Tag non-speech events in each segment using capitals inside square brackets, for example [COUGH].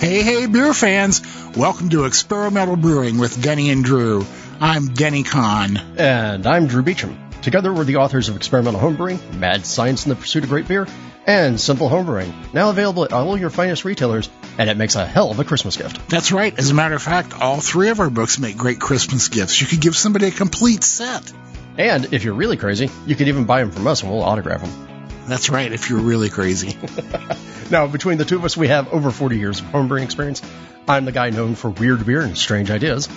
Hey, hey, beer fans! Welcome to Experimental Brewing with Denny and Drew. I'm Denny Conn. And I'm Drew Beechum. Together, we're the authors of Experimental Homebrewing, Mad Science in the Pursuit of Great Beer, and Simple Homebrewing, now available at all your finest retailers, and it makes a hell of a Christmas gift. That's right. As a matter of fact, all three of our books make great Christmas gifts. You could give somebody a complete set. And if you're really crazy, you could even buy them from us and we'll autograph them. That's right, if you're really crazy. [LAUGHS] now, between the two of us, we have over 40 years of homebrewing experience. I'm the guy known for weird beer and strange ideas.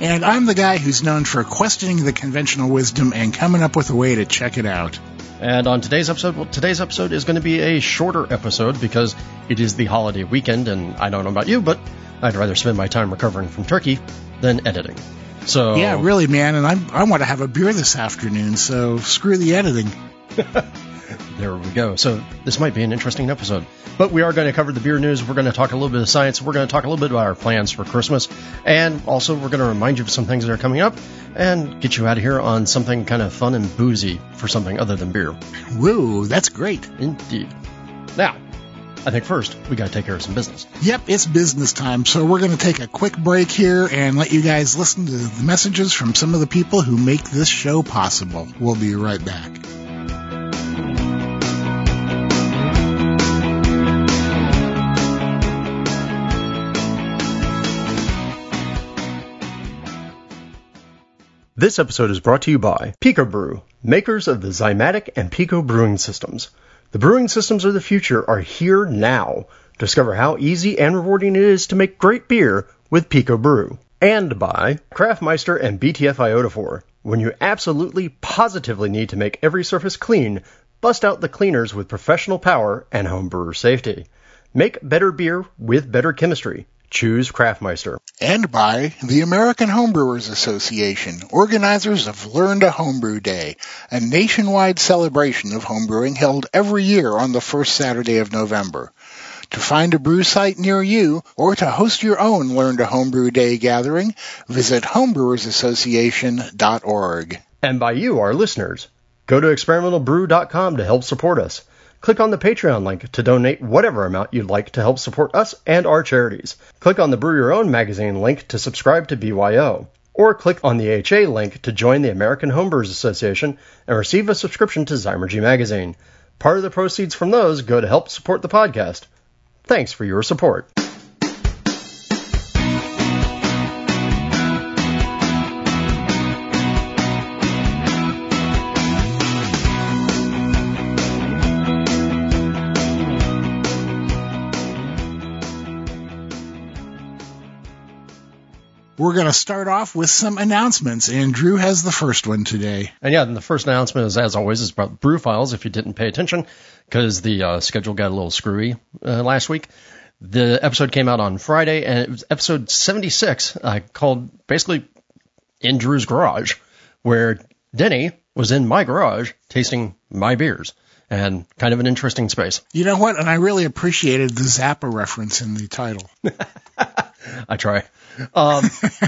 And I'm the guy who's known for questioning the conventional wisdom and coming up with a way to check it out. And on today's episode, well, today's episode is going to be a shorter episode because it is the holiday weekend, and I don't know about you, but I'd rather spend my time recovering from turkey than editing. So yeah, really, man, and I I want to have a beer this afternoon, so screw the editing. [LAUGHS] there we go. So this might be an interesting episode. But we are going to cover the beer news. We're going to talk a little bit of science. We're going to talk a little bit about our plans for Christmas. And also, we're going to remind you of some things that are coming up and get you out of here on something kind of fun and boozy for something other than beer. Woo, that's great. Indeed. Now, I think first we got to take care of some business. Yep, it's business time. So we're going to take a quick break here and let you guys listen to the messages from some of the people who make this show possible. We'll be right back. This episode is brought to you by Pico Brew, makers of the Zymatic and Pico brewing systems. The brewing systems of the future are here now. Discover how easy and rewarding it is to make great beer with Pico Brew. And by Craftmeister and BTF Iodophor. When you absolutely positively need to make every surface clean, bust out the cleaners with professional power and homebrewer safety. Make better beer with better chemistry. Choose Craftmeister. And by the American Homebrewers Association, organizers of Learn to Homebrew Day, a nationwide celebration of homebrewing held every year on the first Saturday of November. To find a brew site near you or to host your own Learn to Homebrew Day gathering, visit homebrewersassociation.org. And by you, our listeners. Go to experimentalbrew.com to help support us. Click on the Patreon link to donate whatever amount you'd like to help support us and our charities. Click on the Brew Your Own magazine link to subscribe to BYO. Or click on the HA link to join the American Homebrewers Association and receive a subscription to Zymurgy magazine. Part of the proceeds from those go to help support the podcast. Thanks for your support. We're going to start off with some announcements, and Drew has the first one today. And yeah, and the first announcement is, as always, is about brew files. If you didn't pay attention, because the uh, schedule got a little screwy uh, last week. The episode came out on Friday, and it was episode 76, uh, called basically in Drew's garage, where Denny was in my garage tasting my beers and kind of an interesting space. You know what? And I really appreciated the Zappa reference in the title. [LAUGHS] I try. Um,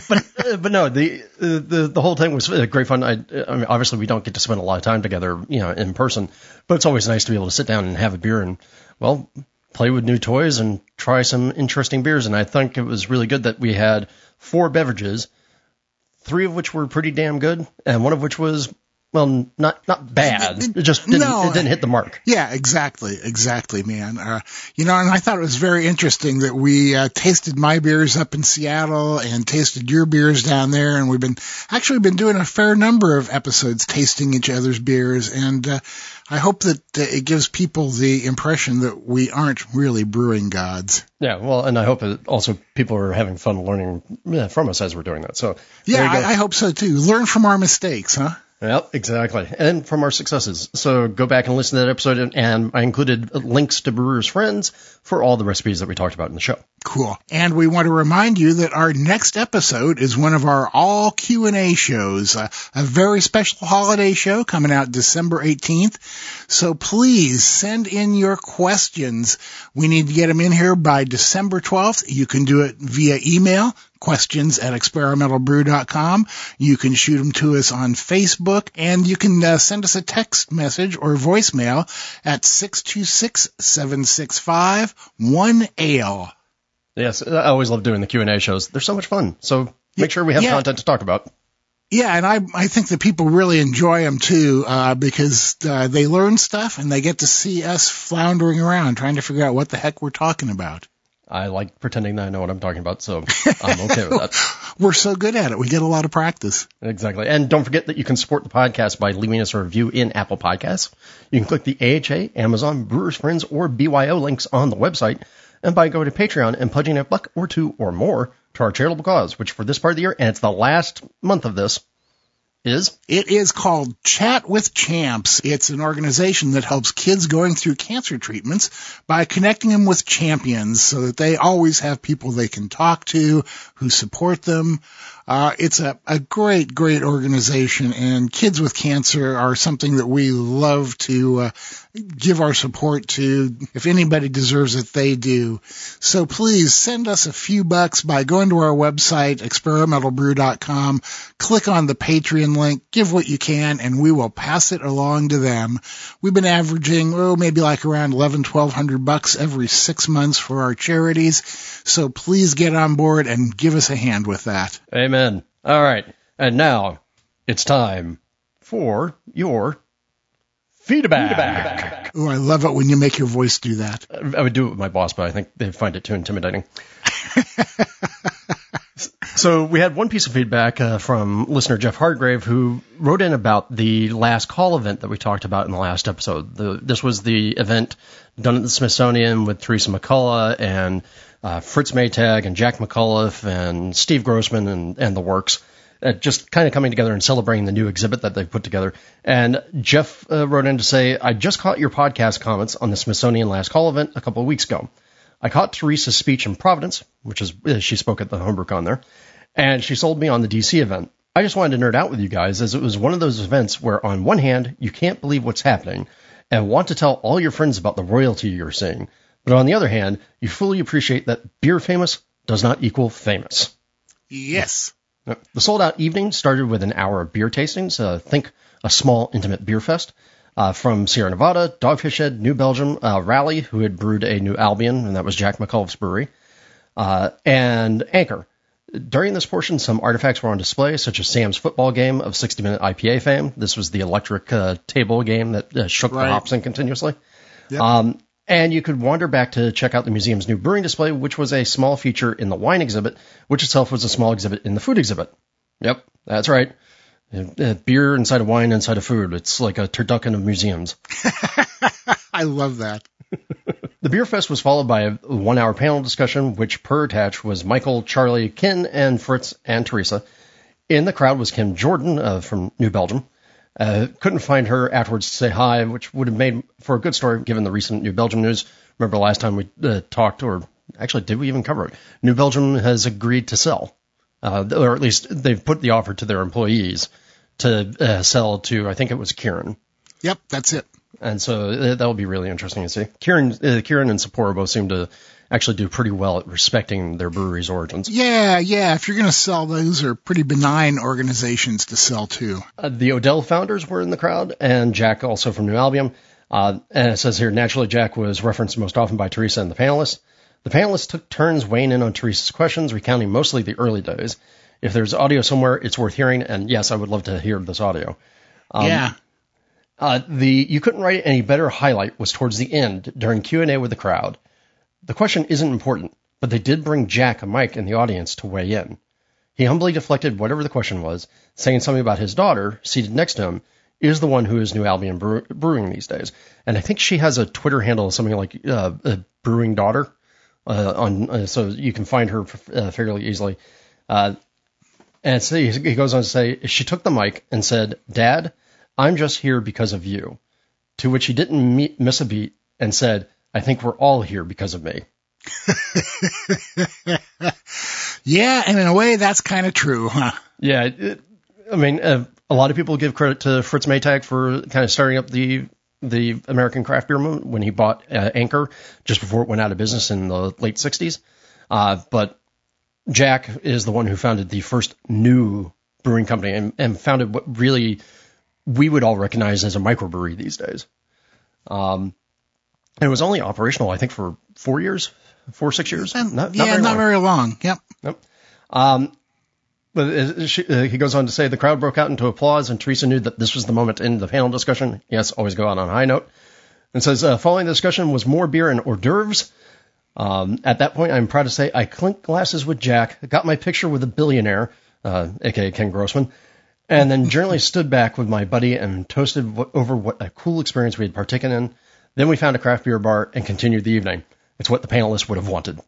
but uh, but no, the the the whole thing was great fun. I, I mean, obviously we don't get to spend a lot of time together, you know, in person, but it's always nice to be able to sit down and have a beer and well play with new toys and try some interesting beers. And I think it was really good that we had four beverages, three of which were pretty damn good, and one of which was well, not not bad. It, just didn't, no, it didn't hit the mark. Yeah, exactly, exactly, man. Uh, you know, and I thought it was very interesting that we uh, tasted my beers up in Seattle and tasted your beers down there, and we've been actually been doing a fair number of episodes tasting each other's beers, and uh, I hope that uh, it gives people the impression that we aren't really brewing gods. Yeah, well, and I hope that also people are having fun learning from us as we're doing that. So yeah, I, I hope so too. Learn from our mistakes, huh? Yep, exactly. And from our successes. So go back and listen to that episode, and, I included links to Brewers Friends for all the recipes that we talked about in the show. Cool. And we want to remind you that our next episode is one of our all Q&A shows, a very special holiday show coming out December 18th. So please send in your questions. We need to get them in here by December 12th. You can do it via email, questions at experimentalbrew.com. You can shoot them to us on Facebook and you can uh, send us a text message or voicemail at 626 765 1ALE. Yes, I always love doing the Q and A shows. They're so much fun. So make sure we have Yeah. content to talk about. Yeah, and I I think that people really enjoy them too uh, because uh, they learn stuff and they get to see us floundering around trying to figure out what the heck we're talking about. I like pretending that I know what I'm talking about, so I'm okay with that. [LAUGHS] We're so good at it. We get a lot of practice. Exactly. And don't forget that you can support the podcast by leaving us a review in Apple Podcasts. You can click the AHA, Amazon, Brewers Friends, or BYO links on the website, and by going to Patreon and pledging a buck or two or more to our charitable cause, which for this part of the year, and it's the last month of this, is It is called Chat with Champs. It's an organization that helps kids going through cancer treatments by connecting them with champions so that they always have people they can talk to who support them. Uh, it's a, a great, great organization and kids with cancer are something that we love to uh, give our support to. If anybody deserves it, they do. So please send us a few bucks by going to our website, experimentalbrew.com, click on the Patreon link, give what you can, and we will pass it along to them. We've been averaging, oh, maybe like around 11, 1200 bucks every six months for our charities. So please get on board and give us a hand with that. Amen. All right. And now it's time for your feedback. Oh, I love it when you make your voice do that. I would do it with my boss, but I think they find it too intimidating. [LAUGHS] so we had one piece of feedback uh, from listener Jeff Hargrave who wrote in about the last call event that we talked about in the last episode. The, this was the event done at the Smithsonian with Theresa McCulla and uh, Fritz Maytag and Jack McAuliffe and Steve Grossman and, and the works. Uh, just kind of coming together and celebrating the new exhibit that they've put together. And Jeff uh, wrote in to say, I just caught your podcast comments on the Smithsonian Last Call event a couple of weeks ago. I caught Theresa's speech in Providence, which is, uh, she spoke at the HomebrewCon there, and she sold me on the DC event. I just wanted to nerd out with you guys as it was one of those events where on one hand, you can't believe what's happening and want to tell all your friends about the royalty you're seeing. But on the other hand, you fully appreciate that beer famous does not equal famous. Yes. The sold out evening started with an hour of beer tastings. Uh, think a small, intimate beer fest. Uh, from Sierra Nevada, Dogfish Head, New Belgium, uh, Raleigh, who had brewed a new Albion, and that was Jack McAuliffe's brewery, uh, and Anchor. During this portion, some artifacts were on display, such as Sam's football game of 60 minute IPA fame. This was the electric uh, table game that uh, shook Right. the hops in continuously. Yep. Um, and you could wander back to check out the museum's new brewing display, which was a small feature in the wine exhibit, which itself was a small exhibit in the food exhibit. Yep, that's right. Uh, beer inside of wine inside of food. It's like a turducken of museums. [LAUGHS] I love that. [LAUGHS] The beer fest was followed by a one hour panel discussion, which per attach was Michael, Charlie, Ken, and Fritz and Theresa. In the crowd was Kim Jordan uh, from New Belgium. Uh, couldn't find her afterwards to say hi, which would have made for a good story given the recent New Belgium news. Remember last time we uh, talked, or actually, did we even cover it? New Belgium has agreed to sell, uh, or at least they've put the offer to their employees to uh, sell to, I think it was Kirin. Yep, that's it. And so uh, that'll be really interesting to see. Kirin, uh, Kirin and Sapporo both seem to actually do pretty well at respecting their brewery's origins. Yeah, yeah. If you're going to sell, those are pretty benign organizations to sell to. Uh, the Odell founders were in the crowd, and Jack also from New Albion. Uh, and it says here, naturally, Jack was referenced most often by Theresa and the panelists. The panelists took turns weighing in on Theresa's questions, recounting mostly the early days. If there's audio somewhere, it's worth hearing, and yes, I would love to hear this audio. yeah. Uh, the you couldn't write it any better highlight was towards the end during Q&A with the crowd. The question isn't important, but they did bring Jack a mic in the audience to weigh in. He humbly deflected whatever the question was, saying something about his daughter, seated next to him, is the one who is New Albion brew- Brewing these days. And I think she has a Twitter handle, something like uh, Brewing Daughter, uh, on uh, so you can find her uh, fairly easily. Uh, and so he goes on to say, she took the mic and said, Dad, I'm just here because of you. To which he didn't me- miss a beat and said, I think we're all here because of me. [LAUGHS] Yeah, and in a way, that's kind of true, huh? Yeah, it, I mean, uh, a lot of people give credit to Fritz Maytag for kind of starting up the the American craft beer movement when he bought uh, Anchor just before it went out of business in the late 60s. Uh, but Jack is the one who founded the first new brewing company and, and founded what really we would all recognize as a microbrewery these days. Um, It was only operational, I think, for four years, four six years. Um, Not, yeah, not very not long. very long. Yep. Um, but she, uh, he goes on to say the crowd broke out into applause, and Theresa knew that this was the moment to end the panel discussion. Yes, always go out on a high note. And says uh, following the discussion was more beer and hors d'oeuvres. Um, at that point, I'm proud to say I clinked glasses with Jack, got my picture with a billionaire, uh, aka Ken Grossman, and then [LAUGHS] generally stood back with my buddy and toasted over what a cool experience we had partaken in. Then we found a craft beer bar and continued the evening. It's what the panelists would have wanted.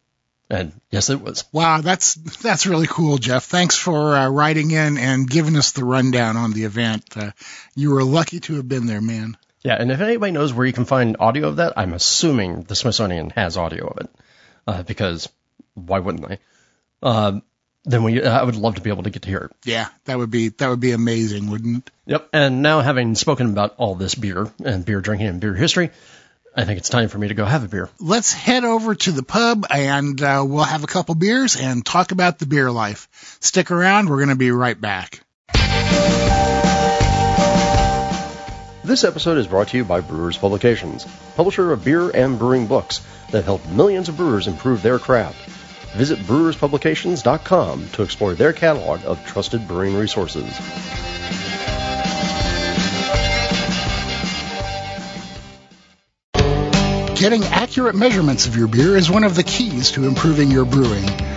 And yes, it was. Wow, that's that's really cool, Jeff. Thanks for uh, writing in and giving us the rundown on the event. Uh, you were lucky to have been there, man. Yeah, and if anybody knows where you can find audio of that, I'm assuming the Smithsonian has audio of it, uh, because why wouldn't they? Um, then we, I would love to be able to get to hear it. Yeah, that would be that would be amazing, wouldn't it? Yep. And now having spoken about all this beer and beer drinking and beer history, I think it's time for me to go have a beer. Let's head over to the pub and uh, we'll have a couple beers and talk about the beer life. Stick around, we're going to be right back. This episode is brought to you by Brewers Publications, publisher of beer and brewing books that help millions of brewers improve their craft. Visit brewerspublications.com to explore their catalog of trusted brewing resources. Getting accurate measurements of your beer is one of the keys to improving your brewing.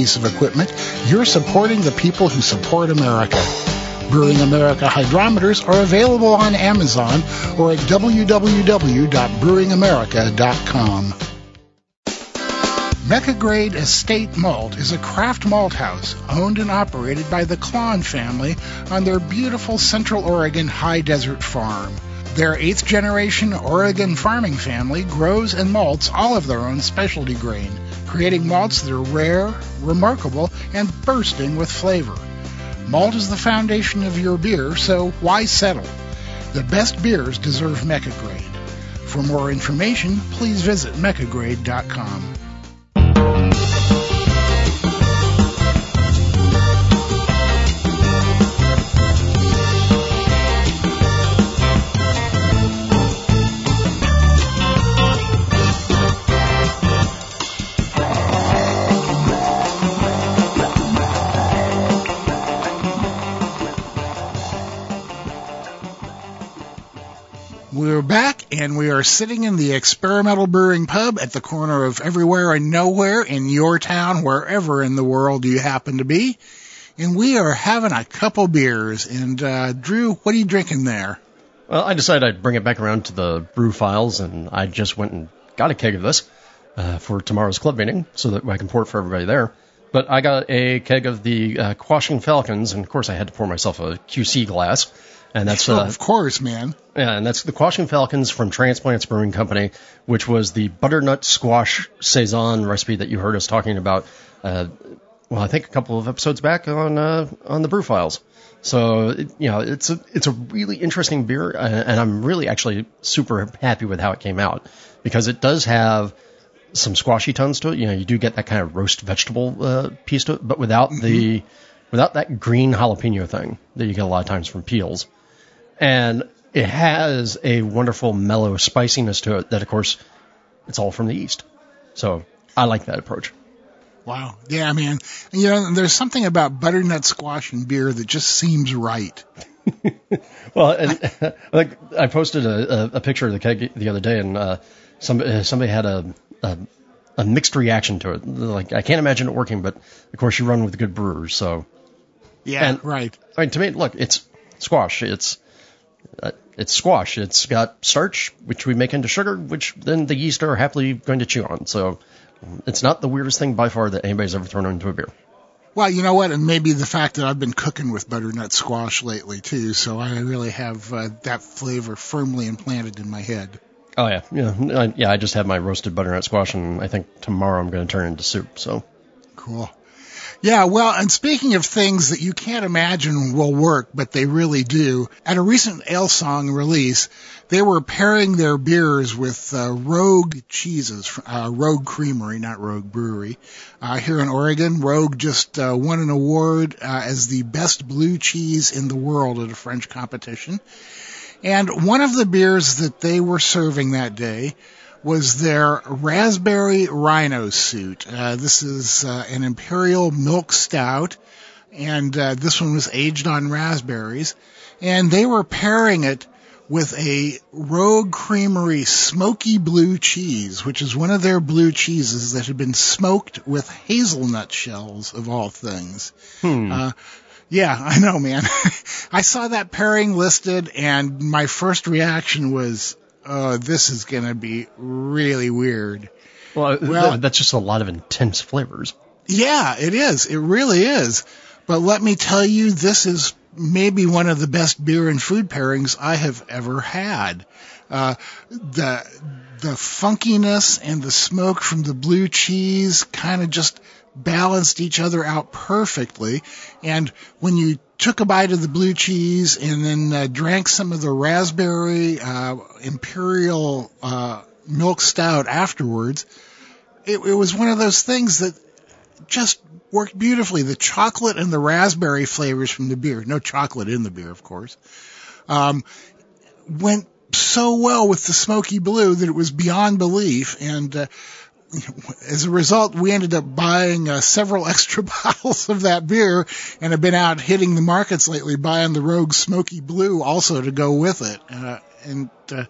of equipment, you're supporting the people who support America. Brewing America hydrometers are available on Amazon or at www.brewingamerica.com. Mecca Grade Estate Malt is a craft malt house owned and operated by the Klann family on their beautiful Central Oregon high desert farm. Their eighth generation Oregon farming family grows and malts all of their own specialty grain, creating malts that are rare, remarkable, and bursting with flavor. Malt is the foundation of your beer, so why settle? The best beers deserve Mecca Grade. For more information, please visit meccagrade.com. back and we are sitting in the experimental brewing pub at the corner of everywhere and nowhere in your town, wherever in the world you happen to be. And we are having a couple beers. And, uh, Drew, what are you drinking there? Well, I decided I'd bring it back around to the brew files, and I just went and got a keg of this uh, for tomorrow's club meeting so that I can pour it for everybody there. But I got a keg of the uh, Quashing Falcons, and of course I had to pour myself a QC glass, and that's Oh, uh, of course, man. yeah, and that's the Quashing Falcons from Transplants Brewing Company, which was the butternut squash saison recipe that you heard us talking about. Uh, well, I think a couple of episodes back on uh, on the Brew Files. So it, you know, it's a it's a really interesting beer, uh, and I'm really actually super happy with how it came out because it does have some squashy tones to it. You know, you do get that kind of roast vegetable uh, piece to it, but without the without that green jalapeno thing that you get a lot of times from peels and it has a wonderful mellow spiciness to it that of course it's all from the east so i like that approach Wow. Yeah, man. You know, there's something about butternut squash and beer that just seems right. [LAUGHS] well and [LAUGHS] like i posted a, a, picture of the keg the other day and uh somebody somebody had a, a a mixed reaction to it like i can't imagine it working but of course you run with good brewers so Yeah, And- right. I mean, to me, look, it's squash. It's uh, it's squash. It's got starch, which we make into sugar, which then the yeast are happily going to chew on. So it's not the weirdest thing by far that anybody's ever thrown into a beer. Well, you know what? And maybe the fact that I've been cooking with butternut squash lately too, so I really have uh, that flavor firmly implanted in my head. Oh yeah, yeah, I, yeah. I just had my roasted butternut squash, and I think tomorrow I'm going to turn it into soup. So Cool. Yeah, well, and speaking of things that you can't imagine will work, but they really do, at a recent Alesong release, they were pairing their beers with uh, Rogue cheeses, uh, Rogue Creamery, not Rogue Brewery, uh, here in Oregon. Rogue just uh, won an award uh, as the best blue cheese in the world at a French competition. And one of the beers that they were serving that day was their raspberry rhino suit. Uh, this is uh, an imperial milk stout, and uh, this one was aged on raspberries. And they were pairing it with a Rogue Creamery smoky blue cheese, which is one of their blue cheeses that had been smoked with hazelnut shells of all things. hmm. Uh, yeah, I know, man. [LAUGHS] I saw that pairing listed, and my first reaction was, "Oh, this is gonna be really weird." well, well- that's just a lot of intense flavors. Yeah, it is. It really is. But let me tell you, this is maybe one of the best beer and food pairings I have ever had. Uh, the the funkiness and the smoke from the blue cheese kind of just balanced each other out perfectly. And when you took a bite of the blue cheese and then uh, drank some of the raspberry uh, imperial uh, milk stout afterwards, it, it was one of those things that just worked beautifully. The chocolate and the raspberry flavors from the beer, no chocolate in the beer, of course, um, went so well with the smoky blue that it was beyond belief. And uh, as a result, we ended up buying uh, several [LAUGHS] extra bottles of that beer and have been out hitting the markets lately buying the Rogue Smoky Blue also to go with it. Uh, and, uh,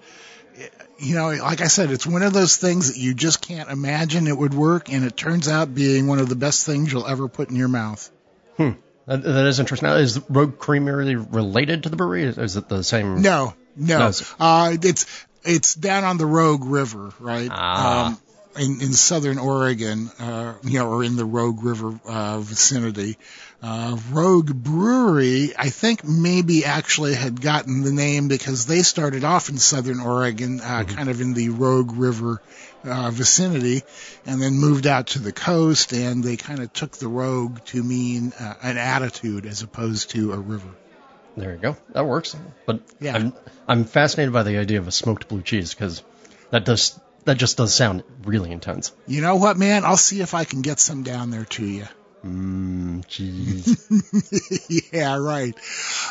you know, like I said, it's one of those things that you just can't imagine it would work, and it turns out being one of the best things you'll ever put in your mouth. That, that is interesting. Now, is Rogue Creamery related to the brewery? Is, is it the same? No, no, No, it's- uh, it's it's down on the Rogue River, right? Ah. Um, in, in southern Oregon, uh, you know, or in the Rogue River uh, vicinity. Uh, Rogue Brewery, I think maybe actually had gotten the name because they started off in southern Oregon, uh, kind of in the Rogue River uh, vicinity, and then moved out to the coast, and they kind of took the Rogue to mean uh, an attitude as opposed to a river. There you go. That works. But Yeah. I'm I'm fascinated by the idea of a smoked blue cheese because that does that just does sound really intense. You know what, man? I'll see if I can get some down there to you. Mmm, cheese. [LAUGHS] yeah, right.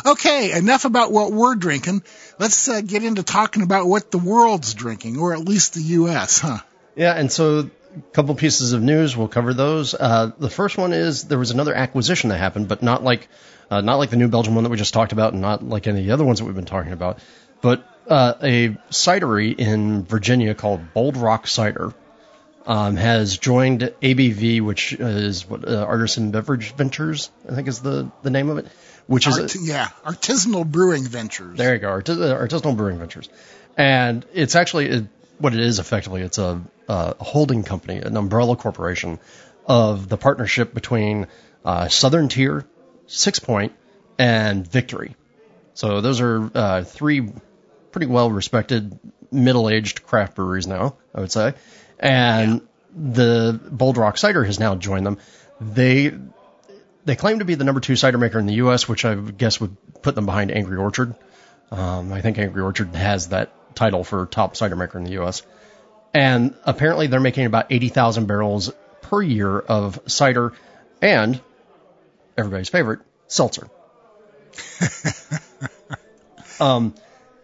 Okay, enough about what we're drinking. Let's uh, get into talking about what the world's drinking, or at least the U.S., huh? yeah, and so a couple pieces of news. We'll cover those. Uh, the first one is there was another acquisition that happened, but not like uh, not like the New Belgium one that we just talked about, and not like any of the other ones that we've been talking about. But uh, a cidery in Virginia called Bold Rock Cider um, has joined ABV, which is what uh, Artisan Beverage Ventures, I think is the the name of it, which is a- yeah, artisanal brewing ventures. there you go, Artis- uh, Artisanal Brewing Ventures, and it's actually it, what it is effectively. It's a, a holding company, an umbrella corporation of the partnership between uh, Southern Tier, Six Point, and Victory. So those are uh, three pretty well respected middle aged craft breweries now, I would say, and the Bold Rock Cider has now joined them. They they claim to be the number two cider maker in the U.S., which I guess would put them behind Angry Orchard. Um, I think Angry Orchard has that title for top cider maker in the U.S. And apparently they're making about 80,000 barrels per year of cider and everybody's favorite, seltzer. [LAUGHS] um,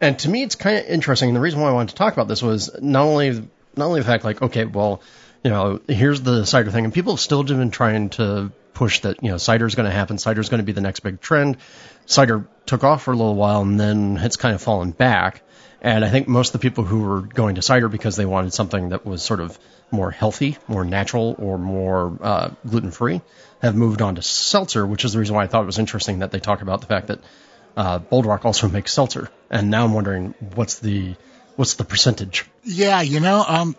and to me, it's kind of interesting. And the reason why I wanted to talk about this was not only not only the fact like, okay, well, you know, here's the cider thing, and people have still been trying to push that, you know, cider is going to happen, cider is going to be the next big trend. Cider took off for a little while, and then it's kind of fallen back. And I think most of the people who were going to cider because they wanted something that was sort of more healthy, more natural, or more uh, gluten free have moved on to seltzer, which is the reason why I thought it was interesting that they talk about the fact that uh, Bold Rock also makes seltzer. And now I'm wondering what's the what's the percentage? Yeah, you know, um,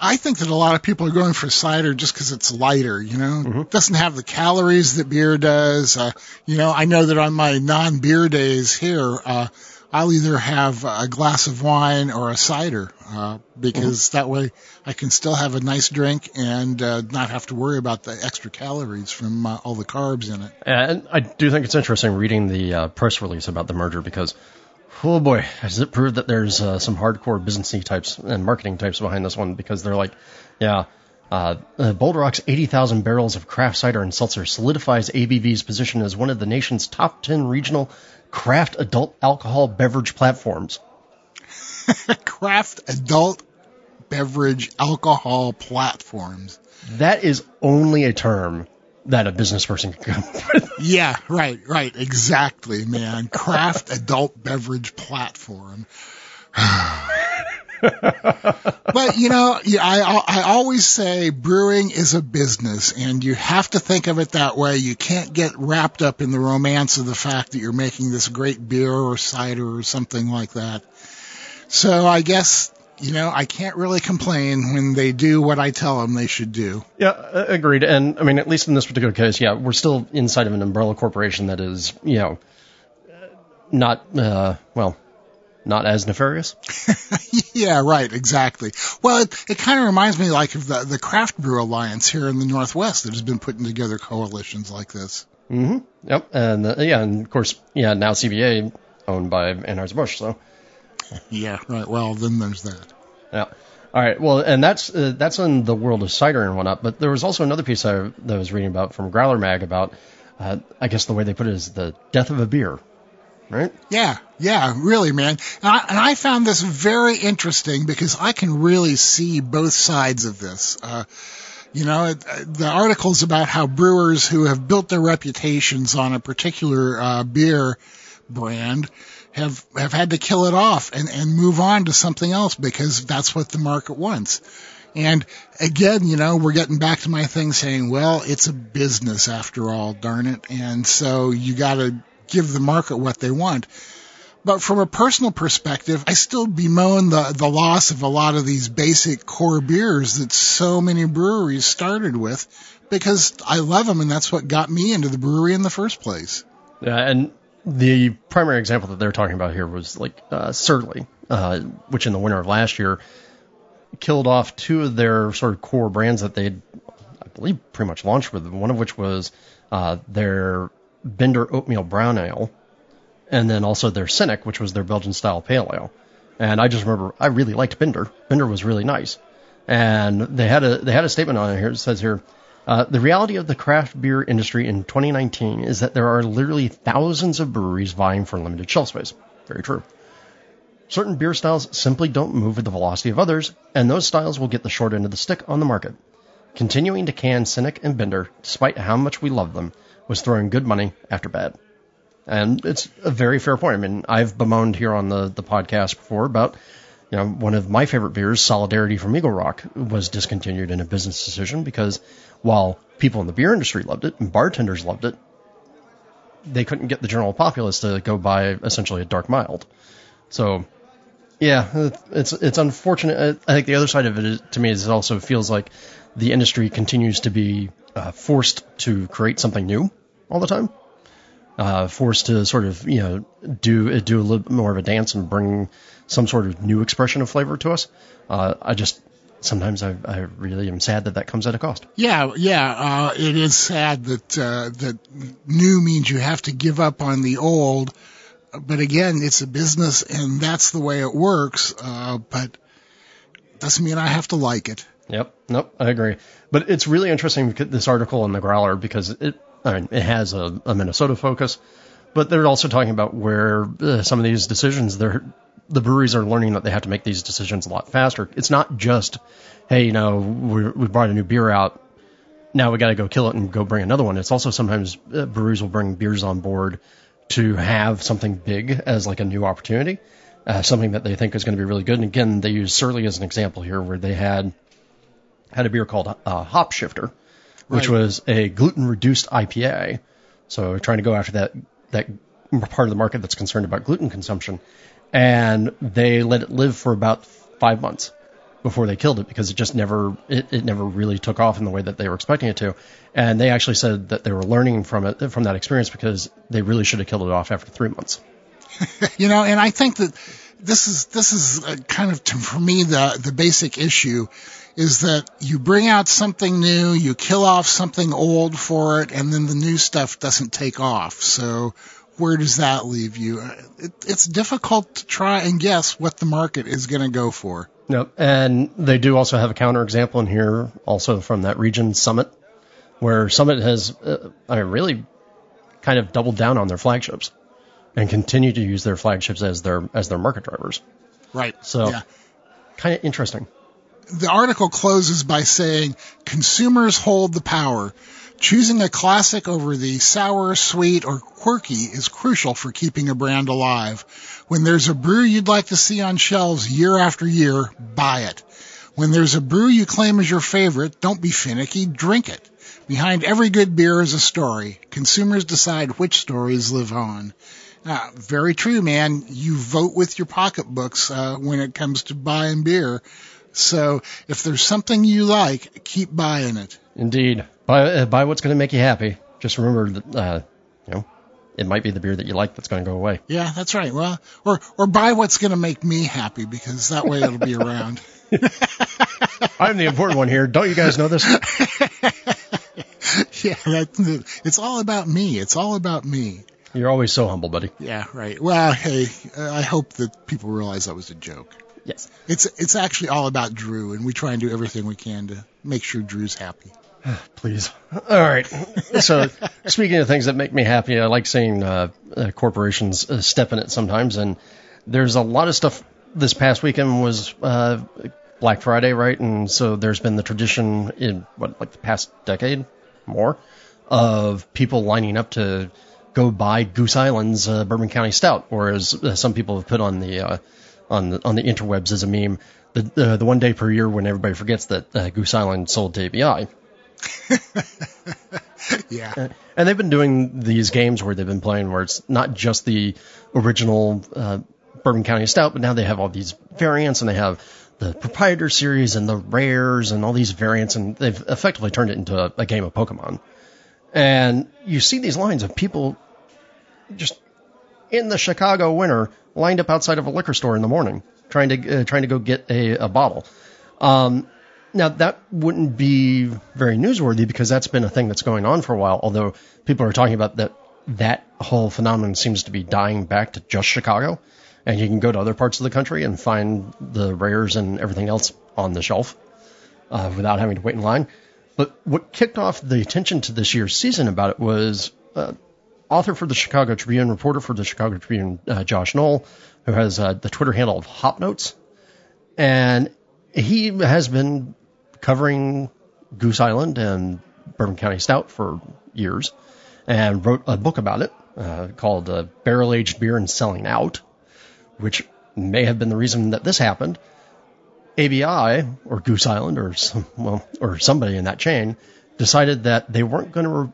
I think that a lot of people are going for cider just because it's lighter. You know, it doesn't have the calories that beer does. Uh, you know, I know that on my non-beer days here, uh, I'll either have a glass of wine or a cider uh, because mm-hmm. that way I can still have a nice drink and uh, not have to worry about the extra calories from uh, all the carbs in it. And I do think it's interesting reading the uh, press release about the merger because, oh boy, has it proved that there's uh, some hardcore businessy types and marketing types behind this one because they're like, yeah. Uh, Boulder Rock's 80,000 barrels of craft cider and seltzer solidifies ABV's position as one of the nation's top 10 regional craft adult alcohol beverage platforms. [LAUGHS] craft adult beverage alcohol platforms. That is only a term that a business person can come up with. [LAUGHS] yeah, right, right, exactly, man. Craft adult beverage platform. [SIGHS] [LAUGHS] [LAUGHS] but you know, I I always say brewing is a business, and you have to think of it that way. You can't get wrapped up in the romance of the fact that you're making this great beer or cider or something like that. So I guess you know I can't really complain when they do what I tell them they should do. Yeah, agreed. And I mean, at least in this particular case, yeah, we're still inside of an umbrella corporation that is, you know, not uh, well not as nefarious. [LAUGHS] yeah, right, exactly. Well, it, it kind of reminds me like of the the Craft Brew Alliance here in the Northwest that has been putting together coalitions like this. Mm-hmm. Yep, and uh, yeah, and of course, yeah, now CBA owned by Anheuser Busch, so. Yeah, right. Well, then there's that. Yeah. All right. Well, and that's uh, that's in the world of cider and whatnot. But there was also another piece I, that I was reading about from Growler Mag about, uh, I guess the way they put it is the death of a beer right? Yeah, yeah, really, man. And I, and I found this very interesting because I can really see both sides of this. Uh, you know, the articles about how brewers who have built their reputations on a particular uh, beer brand have have had to kill it off and and move on to something else because that's what the market wants. And again, you know, we're getting back to my thing saying, well, it's a business after all, darn it. And so you got to give the market what they want. But from a personal perspective, I still bemoan the, the loss of a lot of these basic core beers that so many breweries started with because I love them and that's what got me into the brewery in the first place. Yeah, and the primary example that they're talking about here was like uh, Surly, uh, which in the winter of last year killed off two of their sort of core brands that they'd, I believe, pretty much launched with. One of which was uh, their Bender Oatmeal Brown Ale, and then also their Cynic, which was their Belgian style pale ale. And I just remember I really liked Bender. Bender was really nice, and they had a they had a statement on it here. It says here. Uh, the reality of the craft beer industry in 2019 is that there are literally thousands of breweries vying for limited shelf space. Very true. Certain beer styles simply don't move at the velocity of others, and those styles will get the short end of the stick on the market. Continuing to can Cynic and Bender, despite how much we love them, was throwing good money after bad. And it's a very fair point. I mean, I've bemoaned here on the, the podcast before about, you know, one of my favorite beers, Solidarity from Eagle Rock, was discontinued in a business decision because while people in the beer industry loved it and bartenders loved it, they couldn't get the general populace to go buy essentially a dark mild. So, yeah, it's it's unfortunate. I think the other side of it is, to me is it also feels like the industry continues to be uh, forced to create something new all the time. Uh, forced to sort of you know do do a little bit more of a dance and bring some sort of new expression of flavor to us. Uh, I just sometimes I, I really am sad that that comes at a cost. Yeah, yeah, uh, it is sad that uh, that new means you have to give up on the old. But again, it's a business, and that's the way it works. Uh, but doesn't mean I have to like it. Yep. Nope. I agree. But it's really interesting this article in the Growler because it I mean it has a, a Minnesota focus, but they're also talking about where uh, some of these decisions they're the breweries are learning that they have to make these decisions a lot faster. It's not just, hey, you know, we we brought a new beer out, now we got to go kill it and go bring another one. It's also sometimes uh, breweries will bring beers on board to have something big as like a new opportunity, uh, something that they think is going to be really good. And again, they use Surly as an example here, where they had had a beer called uh, Hop Shifter, which right. was a gluten reduced IPA. So trying to go after that that part of the market that's concerned about gluten consumption, and they let it live for about five months before they killed it because it just never it, it never really took off in the way that they were expecting it to. And they actually said that they were learning from it from that experience because they really should have killed it off after three months. [LAUGHS] you know, and I think that this is this is uh, kind of to, for me the the basic issue is that you bring out something new, you kill off something old for it, and then the new stuff doesn't take off. So where does that leave you? It, it's difficult to try and guess what the market is going to go for. Yep, and they do also have a counterexample in here, also from that region, Summit, where Summit has uh, I mean, really kind of doubled down on their flagships and continue to use their flagships as their as their market drivers. Right. So, yeah. kind of interesting. The article closes by saying consumers hold the power. Choosing a classic over the sour, sweet, or quirky is crucial for keeping a brand alive. When there's a brew you'd like to see on shelves year after year, buy it. When there's a brew you claim is your favorite, don't be finicky, drink it. Behind every good beer is a story. Consumers decide which stories live on. Uh, very true, man. You vote with your pocketbooks uh, when it comes to buying beer. So if there's something you like, keep buying it. Indeed, buy uh, buy what's going to make you happy. Just remember that uh, you know it might be the beer that you like that's going to go away. Yeah, that's right. Well, or or buy what's going to make me happy because that way it'll be around. [LAUGHS] I'm the important one here. Don't you guys know this? [LAUGHS] yeah, that's, it's all about me. It's all about me. You're always so humble, buddy. Yeah, right. Well, hey, I hope that people realize that was a joke. Yes. It's it's actually all about Drew, and we try and do everything we can to make sure Drew's happy. [SIGHS] Please. All right. So, speaking of things that make me happy, I like seeing uh, uh, corporations uh, step in it sometimes, and there's a lot of stuff. This past weekend was uh, Black Friday, right? And so there's been the tradition in what like the past decade more of people lining up to go buy Goose Island's uh, Bourbon County Stout, or as uh, some people have put on the uh, on the on the interwebs as a meme, the uh, the one day per year when everybody forgets that uh, Goose Island sold to ABI. [LAUGHS] yeah. And they've been doing these games where they've been playing where it's not just the original uh, Bourbon County Stout, but now they have all these variants and they have the proprietor series and the rares and all these variants, and they've effectively turned it into a, a game of Pokemon. And you see these lines of people just in the Chicago winter, lined up outside of a liquor store in the morning, trying to uh, trying to go get a, a bottle. Um, now that wouldn't be very newsworthy because that's been a thing that's going on for a while. Although people are talking about that that whole phenomenon seems to be dying back to just Chicago, and you can go to other parts of the country and find the rares and everything else on the shelf uh, without having to wait in line. But what kicked off the attention to this year's season about it was uh, author for the Chicago Tribune, reporter for the Chicago Tribune, uh, Josh Noel, who has uh, the Twitter handle of Hop Notes, and he has been covering Goose Island and Bourbon County Stout for years, and wrote a book about it uh, called uh, "Barrel Aged Beer and Selling Out," which may have been the reason that this happened. ABI or Goose Island or some, well or somebody in that chain decided that they weren't going to re-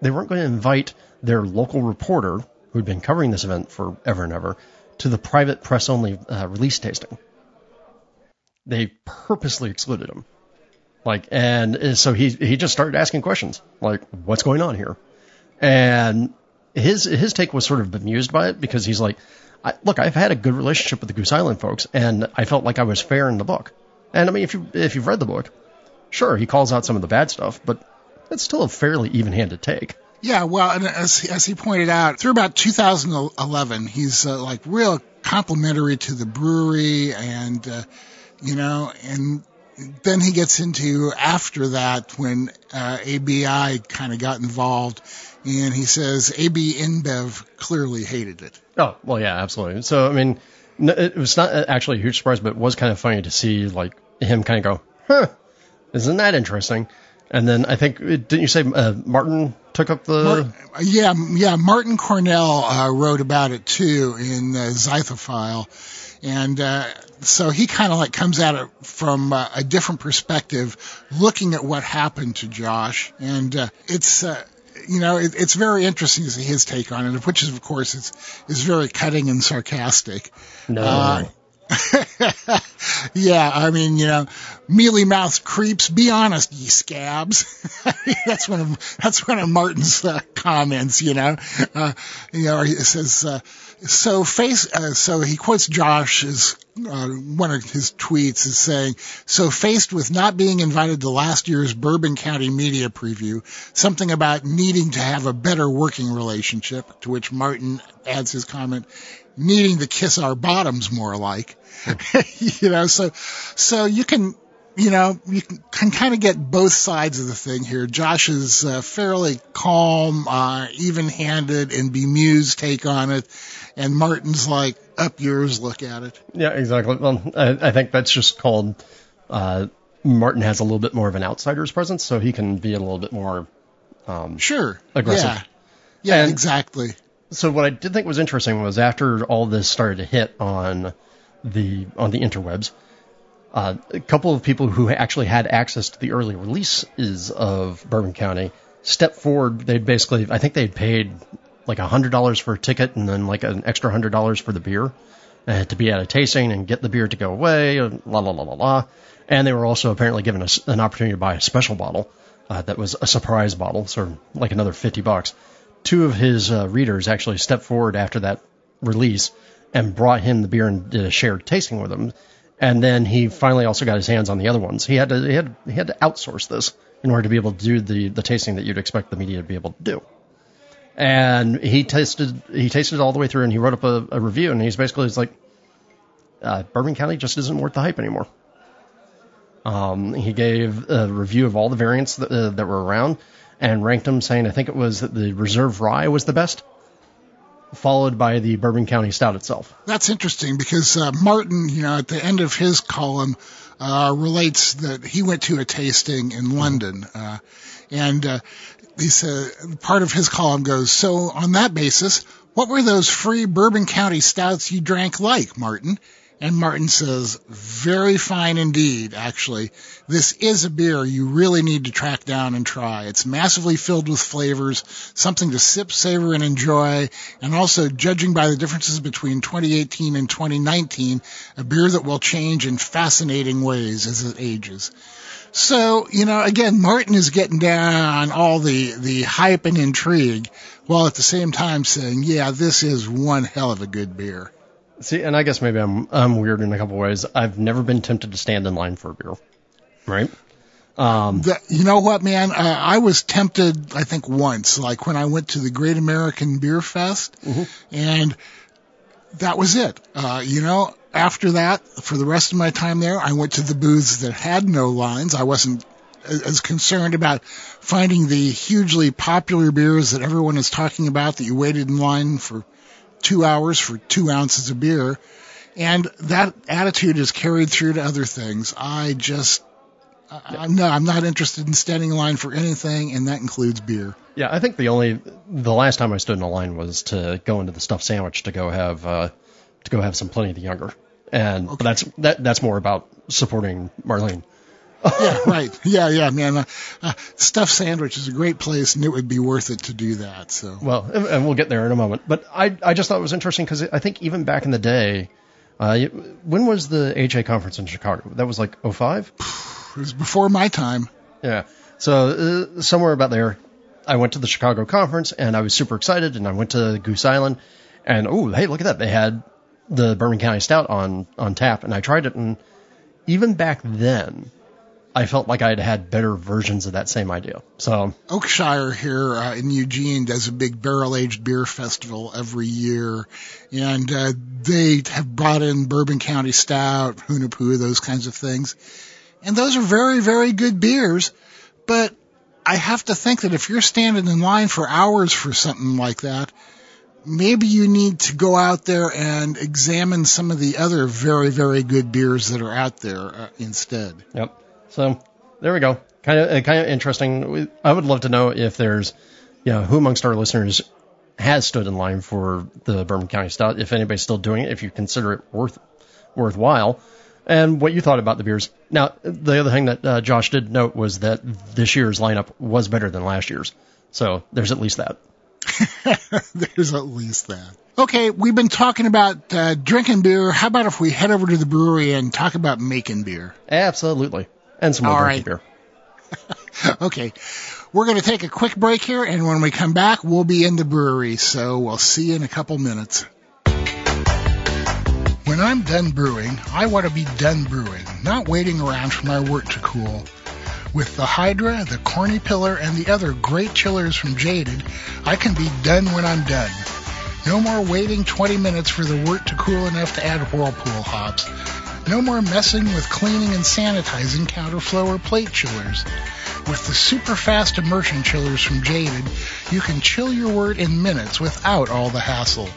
they weren't going to invite their local reporter, who'd been covering this event forever and ever, to the private press only uh, release tasting. They purposely excluded him. Like, and so he he just started asking questions, like, "What's going on here?" And his his take was sort of bemused by it because he's like, I, "Look, I've had a good relationship with the Goose Island folks, and I felt like I was fair in the book." And I mean, if you if you've read the book, sure, he calls out some of the bad stuff, but it's still a fairly even-handed take. Yeah, well, and as as he pointed out, through about 2011, he's uh, like real complimentary to the brewery, and uh, you know, and then he gets into after that when uh, ABI kind of got involved, and he says AB InBev clearly hated it. Oh well, yeah, absolutely. So I mean, it was not actually a huge surprise, but it was kind of funny to see like him kind of go, "Huh, isn't that interesting?" And then I think didn't you say uh, Martyn took up the? Martyn, yeah, yeah. Martyn Cornell uh, wrote about it too in the Zythophile, and uh, so he kind of like comes at it from uh, a different perspective, looking at what happened to Josh, and uh, it's. Uh, you know, it, it's very interesting to see his take on it, which is, of course, is is very cutting and sarcastic. No. Uh, [LAUGHS] yeah, I mean, you know, mealy mouthed creeps. Be honest, ye scabs. [LAUGHS] that's one of that's one of Martyn's uh, comments. You know, uh, you know, he says. Uh, so face, uh, so he quotes Josh's uh, one of his tweets is saying, "So faced with not being invited to last year's Bourbon County media preview, something about needing to have a better working relationship." To which Martyn adds his comment, "Needing to kiss our bottoms more like." [LAUGHS] you know, so so you can you know, you can, can kind of get both sides of the thing here. Josh is uh, fairly calm, uh, even-handed, and bemused take on it, and Martyn's like, up yours, look at it. Yeah, exactly. Well, I, I think that's just called. Uh, Martin has a little bit more of an outsider's presence, so he can be a little bit more. Um, sure. Aggressive. Yeah. Yeah, And- exactly. So what I did think was interesting was after all this started to hit on the on the interwebs, uh, a couple of people who actually had access to the early releases of Bourbon County stepped forward. They'd basically, I think they'd paid like a hundred dollars for a ticket and then like an extra hundred dollars for the beer uh, to be at a tasting and get the beer to go away. and La la la la la. And they were also apparently given us an opportunity to buy a special bottle uh, that was a surprise bottle, so like another fifty bucks two of his uh, readers actually stepped forward after that release and brought him the beer and did a shared tasting with him. And then he finally also got his hands on the other ones. He had to he had he had to outsource this in order to be able to do the the tasting that you'd expect the media to be able to do. And he tasted he tasted it all the way through, and he wrote up a, a review, and he's basically he's like, uh, Bourbon County just isn't worth the hype anymore. Um, he gave a review of all the variants that, uh, that were around and ranked them, saying I think it was that the Reserve Rye was the best, followed by the Bourbon County Stout itself. That's interesting because uh, Martyn, you know, at the end of his column, uh, relates that he went to a tasting in London, uh, and uh, he said part of his column goes, "So on that basis, what were those free Bourbon County stouts you drank like, Martyn?" And Martyn says, "Very fine indeed. Actually, this is a beer you really need to track down and try. It's massively filled with flavors, something to sip, savor, and enjoy, and also, judging by the differences between 2018 and 2019, a beer that will change in fascinating ways as it ages." So, you know, again, Martyn is getting down on all the, the hype and intrigue, while at the same time saying, yeah, this is one hell of a good beer. See, and I guess maybe I'm I'm weird in a couple ways. I've never been tempted to stand in line for a beer, right? Um, The, you know what, man? Uh, I was tempted, I think, once, like when I went to the Great American Beer Fest, and that was it. Uh, you know, after that, for the rest of my time there, I went to the booths that had no lines. I wasn't as as concerned about finding the hugely popular beers that everyone is talking about that you waited in line for two hours for two ounces of beer. And that attitude is carried through to other things. I just, I, I'm no, I'm not interested in standing in line for anything, and that includes beer. yeah, I think the only the last time I stood in a line was to go into the stuffed sandwich to go have uh, to go have some plenty of the younger, and but that's that that's more about supporting Marlene. Yeah, right. Yeah, yeah, man. Uh, uh, stuffed sandwich is a great place, and it would be worth it to do that. So, Well, and and we'll get there in a moment. But I I just thought it was interesting because I think even back in the day, uh, when was the HA conference in Chicago? That was like 05? it was before my time. Yeah. So uh, somewhere about there, I went to the Chicago conference and I was super excited and I went to Goose Island and oh hey look at that they had the Bourbon County Stout on on tap and I tried it and even back then I felt like I had had better versions of that same idea. So Oakshire here uh, in Eugene does a big barrel aged beer festival every year, and uh, they have brought in Bourbon County Stout, Hunahpu, those kinds of things, and those are very very good beers. But I have to think that if you're standing in line for hours for something like that, maybe you need to go out there and examine some of the other very very good beers that are out there uh, instead. Yep. So there we go. Kind of, uh, kind of interesting. I would love to know if there's, you know, who amongst our listeners has stood in line for the Bourbon County Stout. If anybody's still doing it, if you consider it worth worthwhile, and what you thought about the beers. Now, the other thing that uh, Josh did note was that this year's lineup was better than last year's. So there's at least that. [LAUGHS] There's at least that. Okay, we've been talking about uh, drinking beer. How about if we head over to the brewery and talk about making beer? Absolutely. And some more All right. beer. [LAUGHS] okay, we're going to take a quick break here, and when we come back, we'll be in the brewery. So we'll see you in a couple minutes. When I'm done brewing, I want to be done brewing, not waiting around for my wort to cool. With the Hydra, the Corny Pillar, and the other great chillers from Jaded, I can be done when I'm done. No more waiting 20 minutes for the wort to cool enough to add Whirlpool hops. No more messing with cleaning and sanitizing counterflow or plate chillers. With the super fast immersion chillers from Jaded, you can chill your wort in minutes without all the hassle.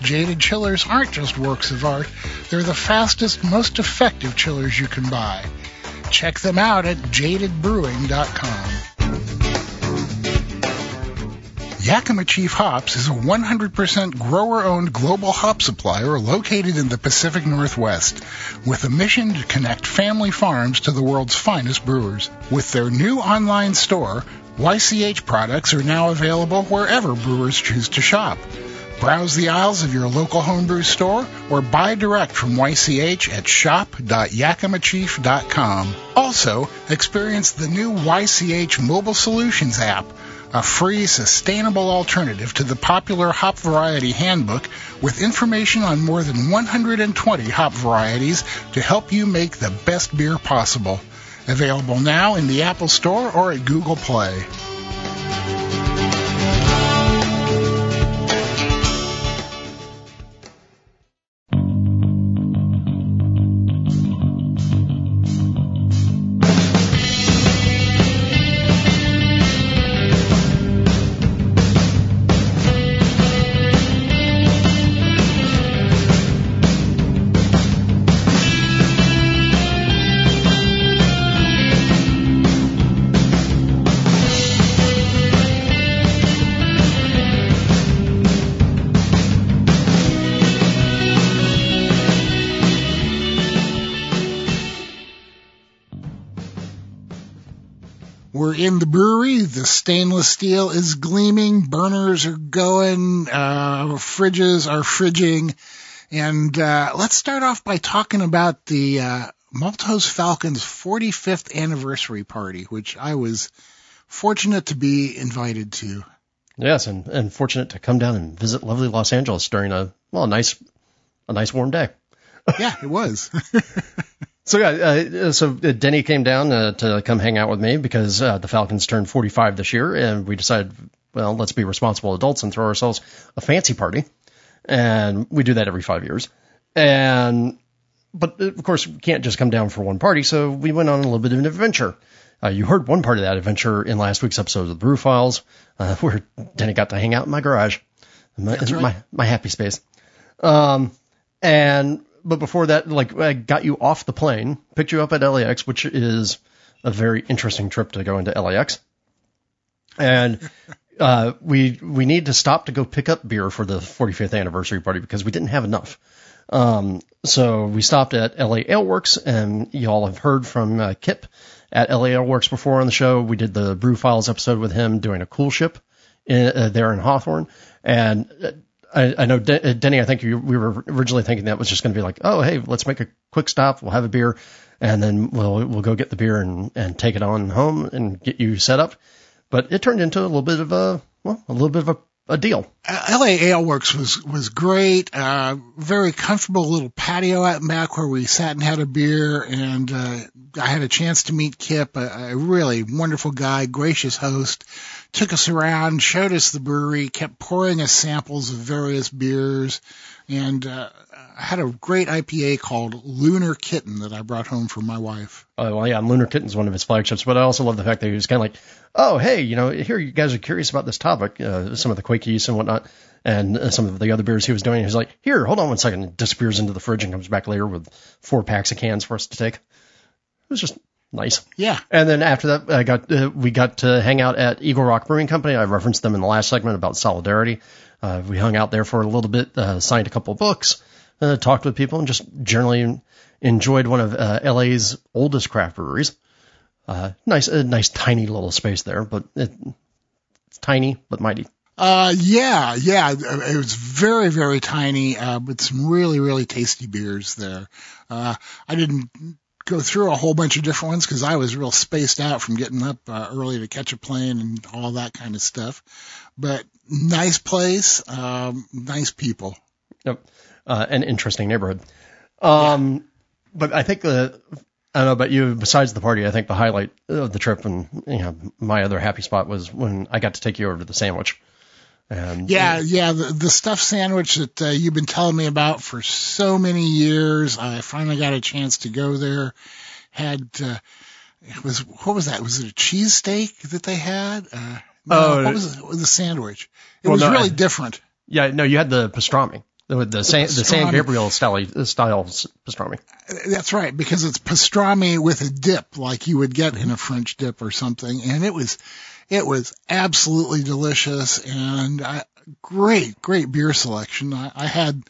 Jaded chillers aren't just works of art, they're the fastest, most effective chillers you can buy. Check them out at jadedbrewing.com. Yakima Chief Hops is a 100% grower-owned global hop supplier located in the Pacific Northwest with a mission to connect family farms to the world's finest brewers. With their new online store, YCH products are now available wherever brewers choose to shop. Browse the aisles of your local homebrew store or buy direct from YCH at shop.yakimachief.com. Also, experience the new YCH Mobile Solutions app, a free, sustainable alternative to the popular hop variety handbook with information on more than 120 hop varieties to help you make the best beer possible. Available now in the Apple Store or at Google Play. In the brewery. The stainless steel is gleaming. Burners are going. Uh, fridges are fridging. And uh, let's start off by talking about the uh, Maltose Falcons 45th anniversary party, which I was fortunate to be invited to. Yes, and, and fortunate to come down and visit lovely Los Angeles during a well, a nice, a nice warm day. Yeah, it was. [LAUGHS] So yeah, uh, so uh, Denny came down uh, to come hang out with me because uh, the Falcons turned 45 this year, and we decided, well, let's be responsible adults and throw ourselves a fancy party, and we do that every five years. And but uh, of course, we can't just come down for one party, so we went on a little bit of an adventure. Uh, you heard one part of that adventure in last week's episode of the Brew Files, uh, [LAUGHS] where Denny got to hang out in my garage, my, right. my my happy space. Um, and but before that, like I got you off the plane, picked you up at LAX, which is a very interesting trip to go into LAX. And uh, we we need to stop to go pick up beer for the 45th anniversary party because we didn't have enough. Um, so we stopped at LA Ale Works, and y'all have heard from uh, Kip at LA Ale Works before on the show. We did the Brew Files episode with him doing a coolship in, uh, there in Hawthorne, and uh, I, I know De- uh, Denny. I think you, we were originally thinking that was just going to be like, oh hey, let's make a quick stop. We'll have a beer, and then we'll we'll go get the beer and and take it on home and get you set up. But it turned into a little bit of a well, a little bit of a, a deal. Uh, LA Ale Works was was great. Uh, very comfortable little patio out back where we sat and had a beer, and uh, I had a chance to meet Kip, a, a really wonderful guy, gracious host. Took us around, showed us the brewery, kept pouring us samples of various beers, and uh, had a great IPA called Lunar Kitten that I brought home for my wife. Oh, well, yeah, Lunar Kitten's one of his flagships, but I also love the fact that he was kind of like, oh, hey, you know, here you guys are curious about this topic, uh, some of the Quakies and whatnot, and uh, some of the other beers he was doing. He's like, here, hold on one second, and disappears into the fridge and comes back later with four packs of cans for us to take. It was just nice. Yeah, And then after that, I got uh, we got to hang out at Eagle Rock Brewing Company. I referenced them in the last segment about solidarity. Uh, we hung out there for a little bit, uh, signed a couple of books, uh, talked with people, and just generally enjoyed one of uh, LA's oldest craft breweries. Uh, nice, a nice tiny little space there, but it, it's tiny but mighty. Uh, yeah, yeah. It was very, very tiny, uh, but some really, really tasty beers there. Uh, I didn't go through a whole bunch of different ones because I was real spaced out from getting up uh, early to catch a plane and all that kind of stuff. But nice place, um, nice people. Yep. Uh, an interesting neighborhood. Um, yeah. but I think the, I don't know about you, besides the party, I think the highlight of the trip and, you know, my other happy spot was when I got to take you over to the sandwich. And, yeah, yeah, the, the stuffed sandwich that uh, you've been telling me about for so many years. I finally got a chance to go there. Had uh, it was what was that? Was it a cheesesteak that they had? Uh, no, oh, what was, it, was the sandwich? It well, was no, really I, different. Yeah, no, you had the pastrami. The, the, San, the San Gabriel style, style pastrami. That's right, because it's pastrami with a dip, like you would get in a French dip or something, and it was it was absolutely delicious and great, great beer selection. I, I had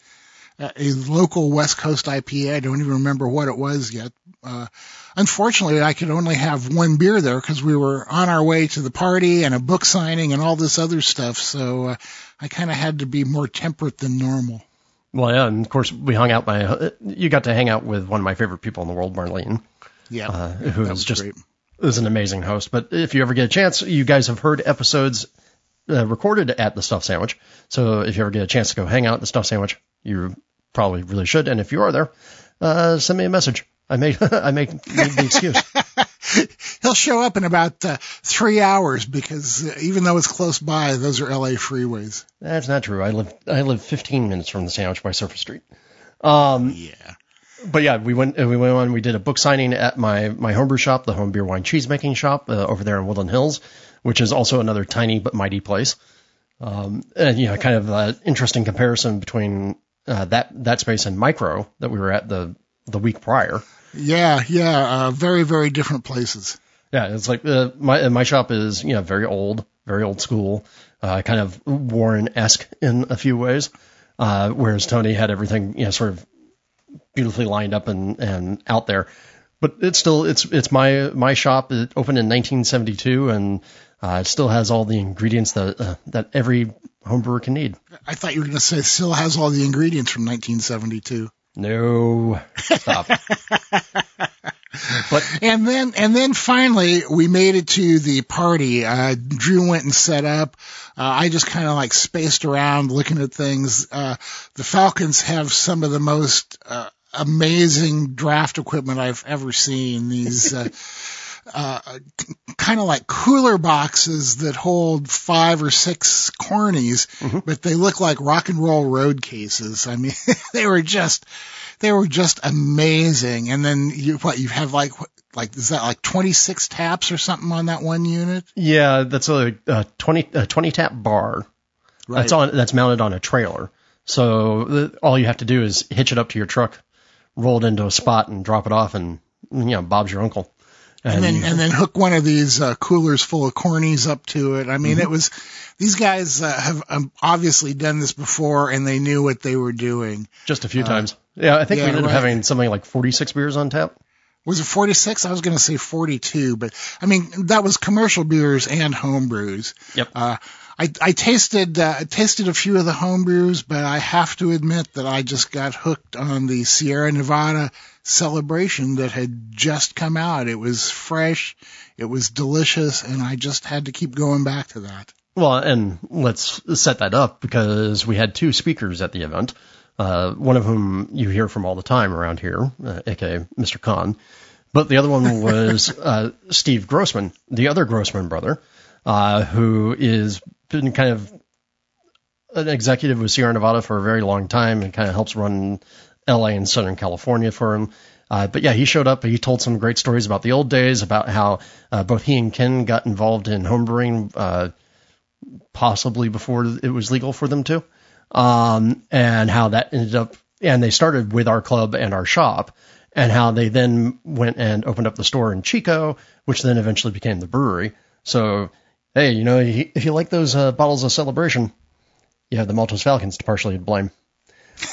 a local West Coast IPA. I don't even remember what it was yet. Uh, unfortunately, I could only have one beer there because we were on our way to the party and a book signing and all this other stuff. So uh, I kind of had to be more temperate than normal. Well, yeah, and of course we hung out by. You got to hang out with one of my favorite people in the world, Marlene. Yeah, uh, who was just great is an amazing host. But if you ever get a chance, you guys have heard episodes uh, recorded at the Stuffed Sandwich. So if you ever get a chance to go hang out at the Stuffed Sandwich, you probably really should. And if you are there, uh, send me a message. I may [LAUGHS] I may need the excuse. [LAUGHS] He'll show up in about uh, three hours because uh, even though it's close by, those are LA freeways. That's not true. I live I live 15 minutes from the sandwich by Surface Street. Um, yeah but yeah, we went we went on. We did a book signing at my my homebrew shop, the Home Beer Wine Cheese Making Shop uh, over there in Woodland Hills, which is also another tiny but mighty place. Um, and you know, kind of an interesting comparison between uh, that that space and Micro that we were at the the week prior. Yeah, yeah, uh, very very different places. Yeah, it's like uh, my my shop is you know very old, very old school, uh, kind of Warren esque in a few ways. Uh, whereas Tony had everything, you know, sort of beautifully lined up and, and out there. But it's still it's it's my my shop. It opened in 1972 and uh, it still has all the ingredients that uh, that every homebrewer can need. I thought you were going to say still has all the ingredients from 1972. No, stop. but [LAUGHS] and then and then finally we made it to the party. Uh, Drew went and set up. Uh, I just kind of like spaced around looking at things. Uh, the Falcons have some of the most uh, amazing draft equipment I've ever seen. These. [LAUGHS] Uh, kind of like cooler boxes that hold five or six cornies, mm-hmm. but they look like rock and roll road cases. I mean, [LAUGHS] they were just, they were just amazing. And then you, what, you have like, like, is that like 26 taps or something on that one unit? Yeah, that's a, a 20, a 20 tap bar. Right. That's on, that's mounted on a trailer. So the, all you have to do is hitch it up to your truck, roll it into a spot and drop it off and, you know, Bob's your uncle. And, and then you, and then hook one of these uh, coolers full of cornies up to it. I mean, mm-hmm. it was these guys uh, have um, obviously done this before, and they knew what they were doing. Just a few uh, times. Yeah, I think yeah, we ended right. up having something like 46 beers on tap. Was it 46? I was going to say 42, but I mean that was commercial beers and home brews. Yep. Uh, I, I tasted uh, tasted a few of the home brews, but I have to admit that I just got hooked on the Sierra Nevada celebration that had just come out. It was fresh, it was delicious, and I just had to keep going back to that. Well, and let's set that up because we had two speakers at the event. Uh, one of whom you hear from all the time around here, uh, aka Mr. Conn. But the other one was [LAUGHS] uh, Steve Grossman, the other Grossman brother, uh, who is been kind of an executive with Sierra Nevada for a very long time and kind of helps run LA and Southern California for him. Uh, but yeah, he showed up. He told some great stories about the old days, about how uh, both he and Ken got involved in homebrewing, uh, possibly before it was legal for them to, um, and how that ended up. And they started with our club and our shop, and how they then went and opened up the store in Chico, which then eventually became the brewery. So hey, you know, if you like those uh, bottles of Celebration, you have the Maltose Falcons to partially blame.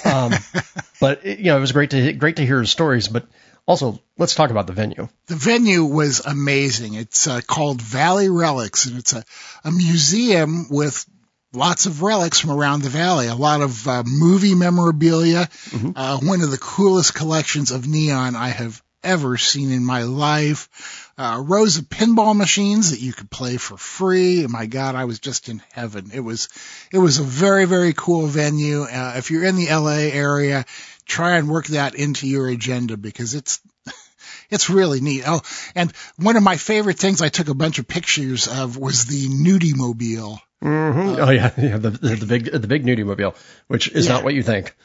Um, [LAUGHS] but it, you know, it was great to great to hear his stories. But also, let's talk about the venue. The venue was amazing. It's uh, called Valley Relics, and it's a, a museum with lots of relics from around the valley, a lot of uh, movie memorabilia, mm-hmm. uh, one of the coolest collections of neon I have ever seen in my life. Uh, rows of pinball machines that you could play for free. My God, I was just in heaven. It was, it was a very, very cool venue. Uh, if you're in the LA area, try and work that into your agenda because it's, [LAUGHS] it's really neat. Oh, and one of my favorite things I took a bunch of pictures of was the Nudie Mobile. Mm-hmm. Uh, oh yeah, [LAUGHS] yeah, the, the, the big the big nudie mobile, which is yeah. not what you think,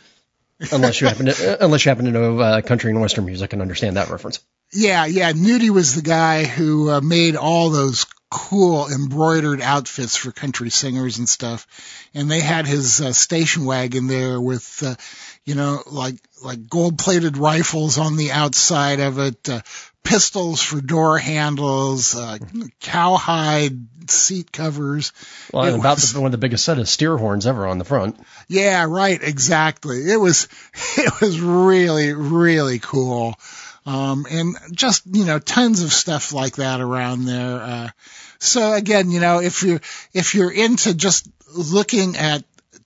unless you happen to [LAUGHS] unless you happen to know uh, country and western music and understand that reference. Yeah, yeah, Nudie was the guy who uh, made all those cool embroidered outfits for country singers and stuff, and they had his uh, station wagon there with, uh, you know, like like gold plated rifles on the outside of it, uh, pistols for door handles, uh, cowhide seat covers. Well, and about the, one of the biggest set of steer horns ever on the front. Yeah, right, exactly. It was, [LAUGHS] it was really, really cool. Um, and just, you know, tons of stuff like that around there. Uh, so again, you know, if you're, if you're into just looking at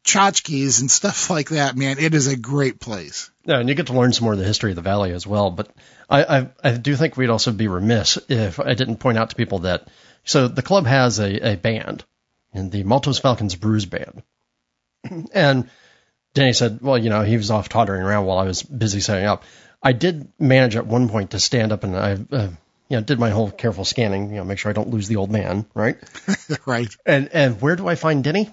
tchotchkes and stuff like that, man, it is a great place. Yeah, and you get to learn some more of the history of the valley as well. But I, I, I do think we'd also be remiss if I didn't point out to people that so the club has a, a band, and the Maltose Falcons Brews Band, [CLEARS THROAT] and Danny said, well, you know, he was off tottering around while I was busy setting up. I did manage at one point to stand up and I, uh, you know, did my whole careful scanning, you know, make sure I don't lose the old man, right? [LAUGHS] right. And and where do I find Denny?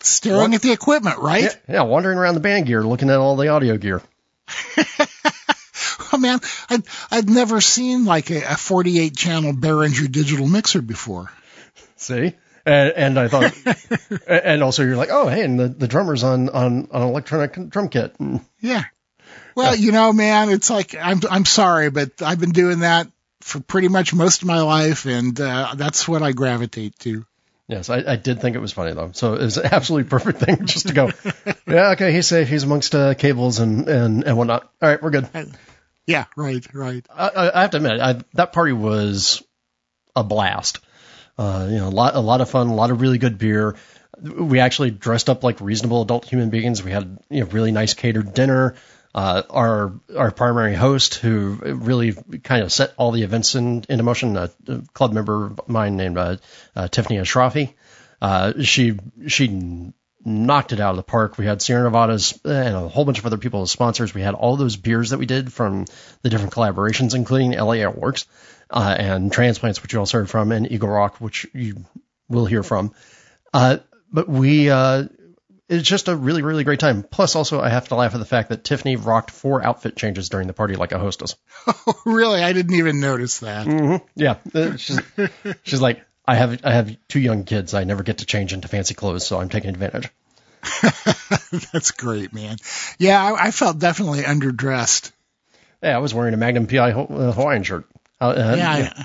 Staring at the equipment, right? Yeah, yeah, wandering around the band gear, looking at all the audio gear. [LAUGHS] oh man, I'd I'd never seen like a, a 48 channel Behringer digital mixer before. See, and, and I thought, [LAUGHS] and also you're like, oh hey, and the the drummer's on on on electronic drum kit. Yeah. Well, yeah. you know, man, it's like I'm I'm sorry, but I've been doing that for pretty much most of my life, and uh, that's what I gravitate to. Yes, I, I did think it was funny though. So it was an [LAUGHS] absolutely perfect thing just to go, yeah, okay, he's safe. He's amongst uh, cables and, and, and whatnot. All right, we're good. Yeah, right, right. I, I have to admit, I, that party was a blast. Uh, you know, a lot, a lot of fun, a lot of really good beer. We actually dressed up like reasonable adult human beings. We had, you know, really nice catered dinner. Uh, our our primary host, who really kind of set all the events in, into motion, a, club member of mine named uh, uh, Tiffany Ashrafi. Uh, she she knocked it out of the park. We had Sierra Nevadas and a whole bunch of other people as sponsors. We had all those beers that we did from the different collaborations, including LA Ale Works uh, and Transplants, which you also heard from, and Eagle Rock, which you will hear from. Uh, but we uh, it's just a really, really great time. Plus, also, I have to laugh at the fact that Tiffany rocked four outfit changes during the party like a hostess. [LAUGHS] Oh, really? I didn't even notice that. Mm-hmm. Yeah, uh, she's, [LAUGHS] she's like, I have, I have two young kids. I never get to change into fancy clothes, so I'm taking advantage. [LAUGHS] That's great, man. Yeah, I, I, felt definitely underdressed. Yeah, I was wearing a Magnum PI uh, Hawaiian shirt. Uh, uh yeah, yeah,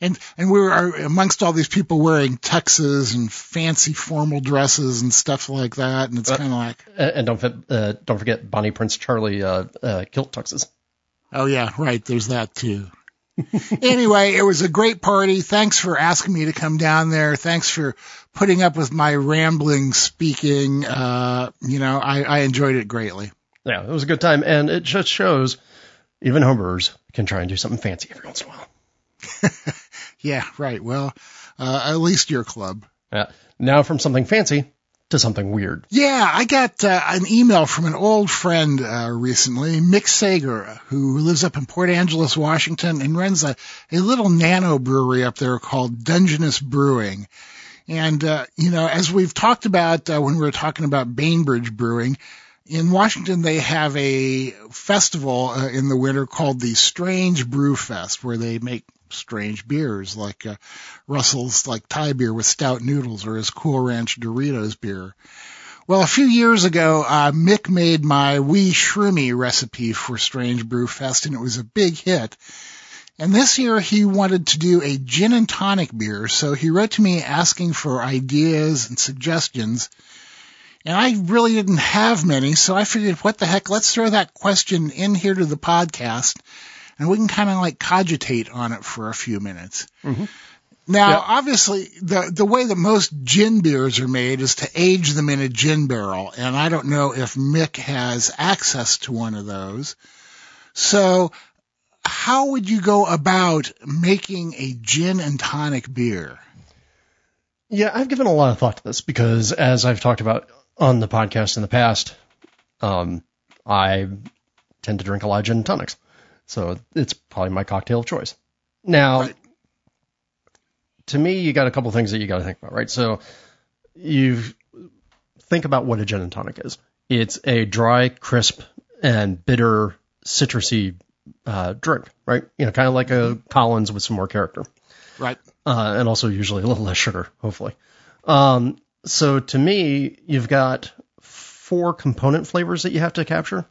and and we were amongst all these people wearing tuxes and fancy formal dresses and stuff like that, and it's uh, kind of like and don't uh, don't forget Bonnie Prince Charlie uh, uh, kilt tuxes. Oh yeah, right. There's that too. [LAUGHS] anyway, it was a great party. Thanks for asking me to come down there. Thanks for putting up with my rambling speaking. Uh, you know, I, I enjoyed it greatly. Yeah, it was a good time, and it just shows even homebrewers can try and do something fancy every once in a while. [LAUGHS] yeah, right. Well, uh, at least your club. Yeah. Now from something fancy to something weird. Yeah, I got uh, an email from an old friend uh, recently, Mick Sager, who lives up in Port Angeles, Washington, and runs a, a little nano brewery up there called Dungeness Brewing. And, uh, you know, as we've talked about uh, when we were talking about Bainbridge Brewing, in Washington, they have a festival uh, in the winter called the Strange Brew Fest, where they make strange beers like uh, Russell's like Thai beer with stout noodles or his Cool Ranch Doritos beer. Well, a few years ago, uh, Mick made my wee shroomy recipe for Strange Brew Fest, and it was a big hit. And this year he wanted to do a gin and tonic beer, so he wrote to me asking for ideas and suggestions. And I really didn't have many, so I figured, what the heck, let's throw that question in here to the podcast and we can kind of like cogitate on it for a few minutes. Mm-hmm. Now, Yeah. obviously, the the way that most gin beers are made is to age them in a gin barrel, and I don't know if Mick has access to one of those. So, how would you go about making a gin and tonic beer? Yeah, I've given a lot of thought to this because, as I've talked about on the podcast in the past, um, I tend to drink a lot of gin and tonics, so it's probably my cocktail of choice. Now, Right. to me, you got a couple things that you got to think about, right? So, you think about what a gin and tonic is. It's a dry, crisp, and bitter, citrusy uh, drink, right? You know, kind of like a Collins with some more character Right. uh, and also usually a little less sugar, hopefully. Um, so to me, you've got four component flavors that you have to capture.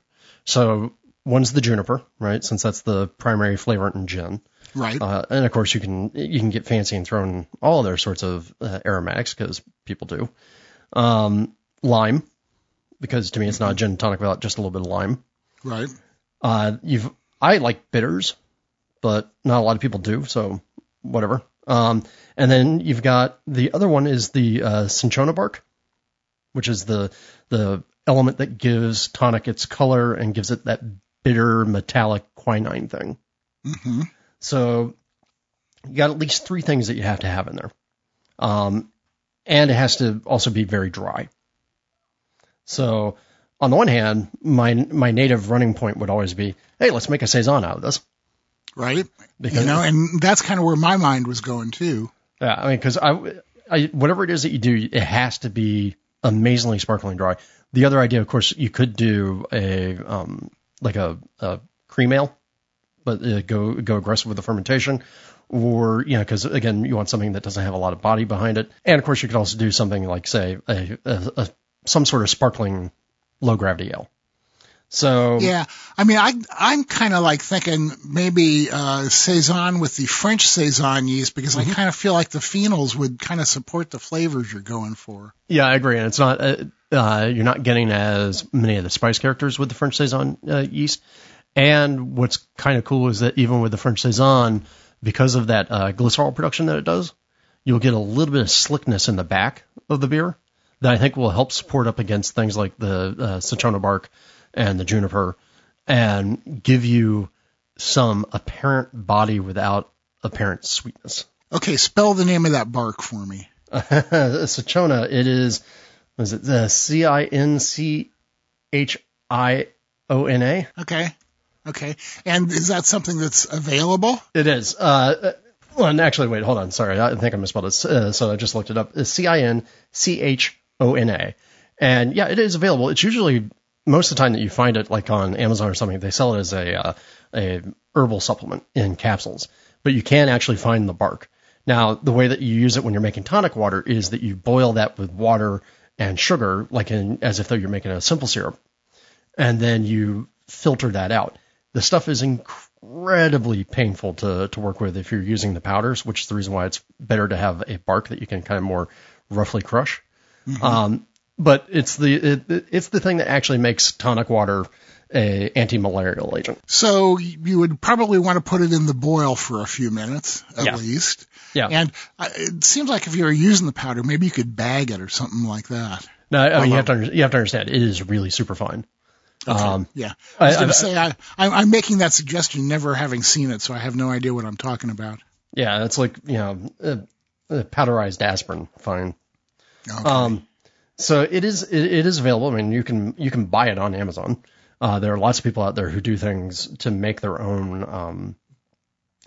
So one's the juniper, right? Since that's the primary flavor in gin. Right. Uh, and of course you can you can get fancy and throw in all other sorts of uh, aromatics because people do. Um, lime, because to me it's not a gin and tonic without just a little bit of lime. right. Uh, you've I like bitters, but not a lot of people do, so whatever. Um, and then you've got the other one is the uh, cinchona bark, which is the the element that gives tonic its color and gives it that bitter metallic quinine thing. hmm So you got at least three things that you have to have in there. Um, and it has to also be very dry. So on the one hand, my my native running point would always be, hey, let's make a saison out of this. Right. Because you know, and that's kind of where my mind was going too. yeah, I mean, because I, I whatever it is that you do, it has to be amazingly sparkling dry. The other idea, of course, you could do a um, like a, a cream ale, but uh, go go aggressive with the fermentation, or you know, because again, you want something that doesn't have a lot of body behind it, and of course, you could also do something like say a, a, a some sort of sparkling low gravity ale. So Yeah, I mean, I I'm kind of like thinking maybe uh, saison with the French saison yeast because I kind of feel like the phenols would kind of support the flavors you're going for. Yeah, I agree, and it's not uh, uh, you're not getting as many of the spice characters with the French saison uh, yeast. And what's kind of cool is that even with the French saison, because of that uh, glycerol production that it does, you'll get a little bit of slickness in the back of the beer that I think will help support up against things like the uh, cinchona bark and the juniper, and give you some apparent body without apparent sweetness. Okay, spell the name of that bark for me. [LAUGHS] Cinchona, it is, was it the C I N C H I O N A? Okay, okay, and is that something that's available? It is. Uh, well, and actually, wait, hold on. Sorry, I think I misspelled it. Uh, so I just looked it up. C I N C H O N A. And yeah, it is available. It's usually most of the time that you find it, like on Amazon or something, they sell it as a uh, a herbal supplement in capsules. But you can actually find the bark. Now, the way that you use it when you're making tonic water is that you boil that with water and sugar, like in as if though you're making a simple syrup, and then you filter that out. The stuff is incredibly painful to, to work with if you're using the powders, which is the reason why it's better to have a bark that you can kind of more roughly crush. Um, but it's the it, it's the thing that actually makes tonic water a anti-malarial agent. So you would probably want to put it in the boil for a few minutes at Yeah. least. Yeah. And it seems like if you were using the powder, maybe you could bag it or something like that. No, I mean, you have to under- you have to understand it is really super fine. Um, Yeah. I was I- going to say, I, I, I'm making that suggestion never having seen it, so I have no idea what I'm talking about. yeah, it's like you know uh, uh, powderized aspirin, fine. Okay. Um, so it is it, it is available. I mean, you can you can buy it on Amazon. Uh, there are lots of people out there who do things to make their own um,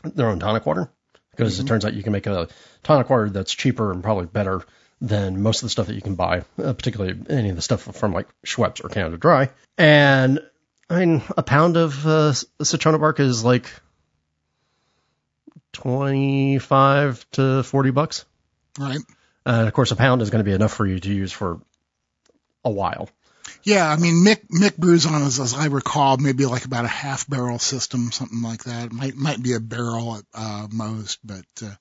their own tonic water because it turns out you can make a tonic water that's cheaper and probably better than most of the stuff that you can buy, uh, particularly any of the stuff from like Schweppes or Canada Dry. And I mean, a pound of uh, citronella bark is like twenty five to forty bucks. right. And of course, a pound is going to be enough for you to use for a while. Yeah, I mean, Mick, Mick brews on, as, as I recall, maybe like about a half barrel system, something like that. It might, might be a barrel at uh, most, but, uh,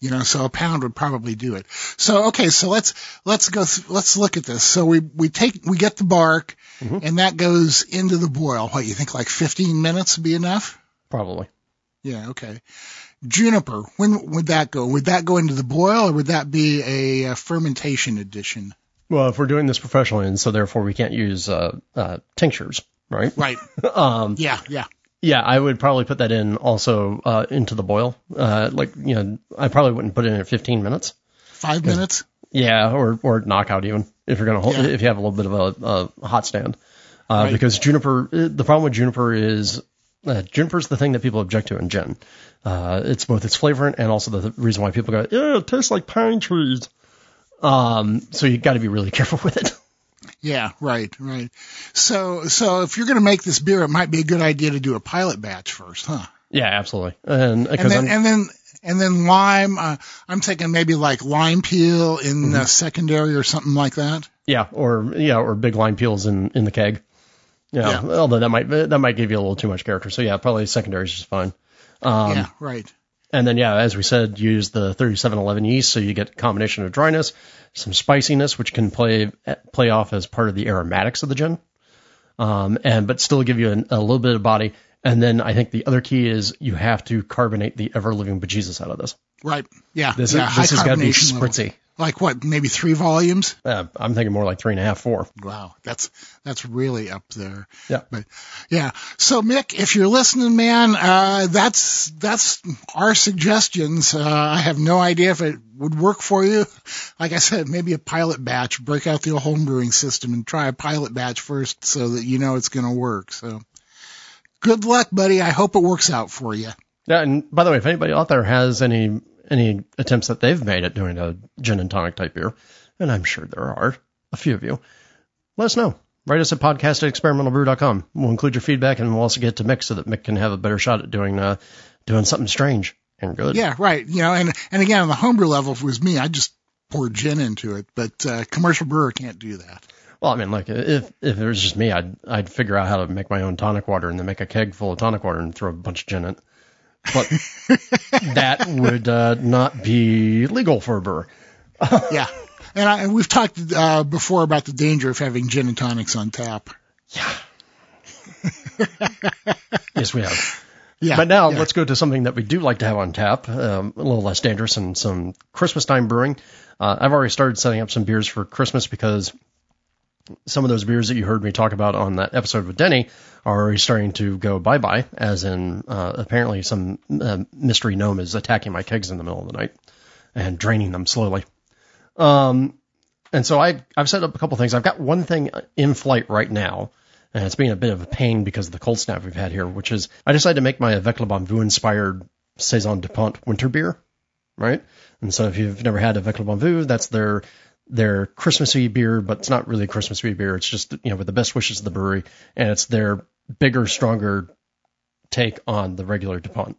you know, so a pound would probably do it. So, okay, so let's, let's go, th- let's look at this. So we, we take, we get the bark and that goes into the boil. What, you think like 15 minutes would be enough? Probably. Yeah. Okay. Juniper. When would that go? Would that go into the boil, or would that be a, a fermentation addition? Well, if we're doing this professionally, and so therefore we can't use uh, uh, tinctures, right? Right. [LAUGHS] um, Yeah. Yeah. yeah, I would probably put that in also uh, into the boil. Uh, like you know, I probably wouldn't put it in at 15 minutes. Five minutes. Yeah, or or knockout even if you're gonna hold, Yeah. if you have a little bit of a, a hot stand. Uh, Right. Because juniper, uh, the problem with juniper is uh, juniper's the thing that people object to in gin. Uh, it's both its flavor and also the reason why people go, yeah, it tastes like pine trees. Um, so you got to be really [LAUGHS] careful with it. Yeah. Right. Right. So so if you're going to make this beer, it might be a good idea to do a pilot batch first, huh? yeah, absolutely. And And then and then and then lime. Uh, I'm thinking maybe like lime peel in Mm-hmm. uh, secondary or something like that. yeah, or yeah, or big lime peels in in the keg. Yeah, Yeah. although that might that might give you a little too much character. So yeah, probably secondary is just fine. Um, yeah. Right. And then, yeah, as we said, use the 3711 yeast, so you get a combination of dryness, some spiciness, which can play play off as part of the aromatics of the gin, um, and but still give you an, a little bit of body. And then I think the other key is you have to carbonate the ever living bejesus out of this. Right. Yeah. This, yeah. is, this has got to be carbonation level. Like what? Maybe three volumes. Uh, I'm thinking more like three and a half, four. Wow, that's that's really up there. Yeah. But yeah, so Mick, if you're listening, man, uh, that's that's our suggestions. Uh, I have no idea if it would work for you. Like I said, maybe a pilot batch. Break out the old home brewing system and try a pilot batch first, so that you know it's going to work. So good luck, buddy. I hope it works out for you. Yeah, and by the way, if anybody out there has any any attempts that they've made at doing a gin and tonic type beer, and I'm sure there are a few of you, let us know. Write us at podcast at experimentalbrew.com. We'll include your feedback, and we'll also get to Mick so that Mick can have a better shot at doing uh, doing something strange and good. Yeah, right. You know, and and again, on the homebrew level, if it was me, I'd just pour gin into it. But uh, commercial brewer can't do that. Well, I mean, like if if it was just me, I'd I'd figure out how to make my own tonic water and then make a keg full of tonic water and throw a bunch of gin in it. But [LAUGHS] that would uh, not be legal for a brewer. [LAUGHS] Yeah. And, I, and we've talked uh, before about the danger of having gin and tonics on tap. Yeah. [LAUGHS] yes, we have. Yeah. But now yeah. let's go to something that we do like to have on tap, um, a little less dangerous and some Christmas time brewing. Uh, I've already started setting up some beers for Christmas because some of those beers that you heard me talk about on that episode with Denny are already starting to go bye bye, as in uh, apparently some uh, mystery gnome is attacking my kegs in the middle of the night and draining them slowly. Um, and so I, I've set up a couple things. I've got one thing in flight right now, and it's been a bit of a pain because of the cold snap we've had here, which is I decided to make my Avec Les Bons Voeux inspired Saison Dupont winter beer, right? And so if you've never had Avec Les Bons Voeux, that's their their Christmassy beer, but it's not really a Christmassy beer. It's just you know with the best wishes of the brewery, and it's their bigger, stronger take on the regular Dupont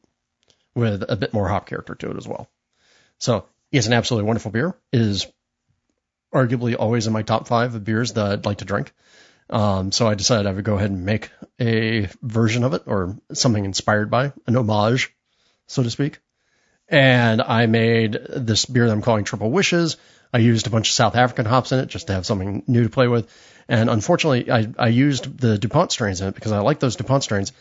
with a bit more hop character to it as well. So it's an absolutely wonderful beer. It is arguably always in my top five of beers that I'd like to drink. Um, so I decided I would go ahead and make a version of it or something inspired by an homage, so to speak. And I made this beer that I'm calling Triple Wishes. I used a bunch of South African hops in it just to have something new to play with. And unfortunately, I, I used the DuPont strains in it because I like those DuPont strains.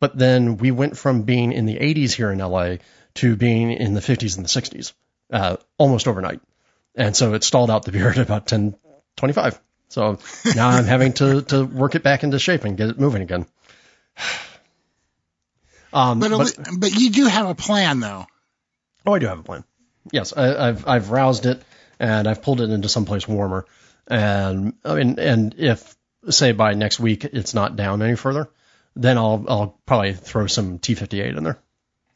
But then we went from being in the 80s here in LA to being in the 50s and the 60s, uh, almost overnight. And so it stalled out the beer at [LAUGHS] about 1025. So now I'm having to, to work it back into shape and get it moving again. [SIGHS] Um, But, but, but, but you do have a plan, though. oh, I do have a plan. Yes, I, I've I've roused it and I've pulled it into someplace warmer. And I mean, and if say by next week it's not down any further, then I'll I'll probably throw some T58 in there,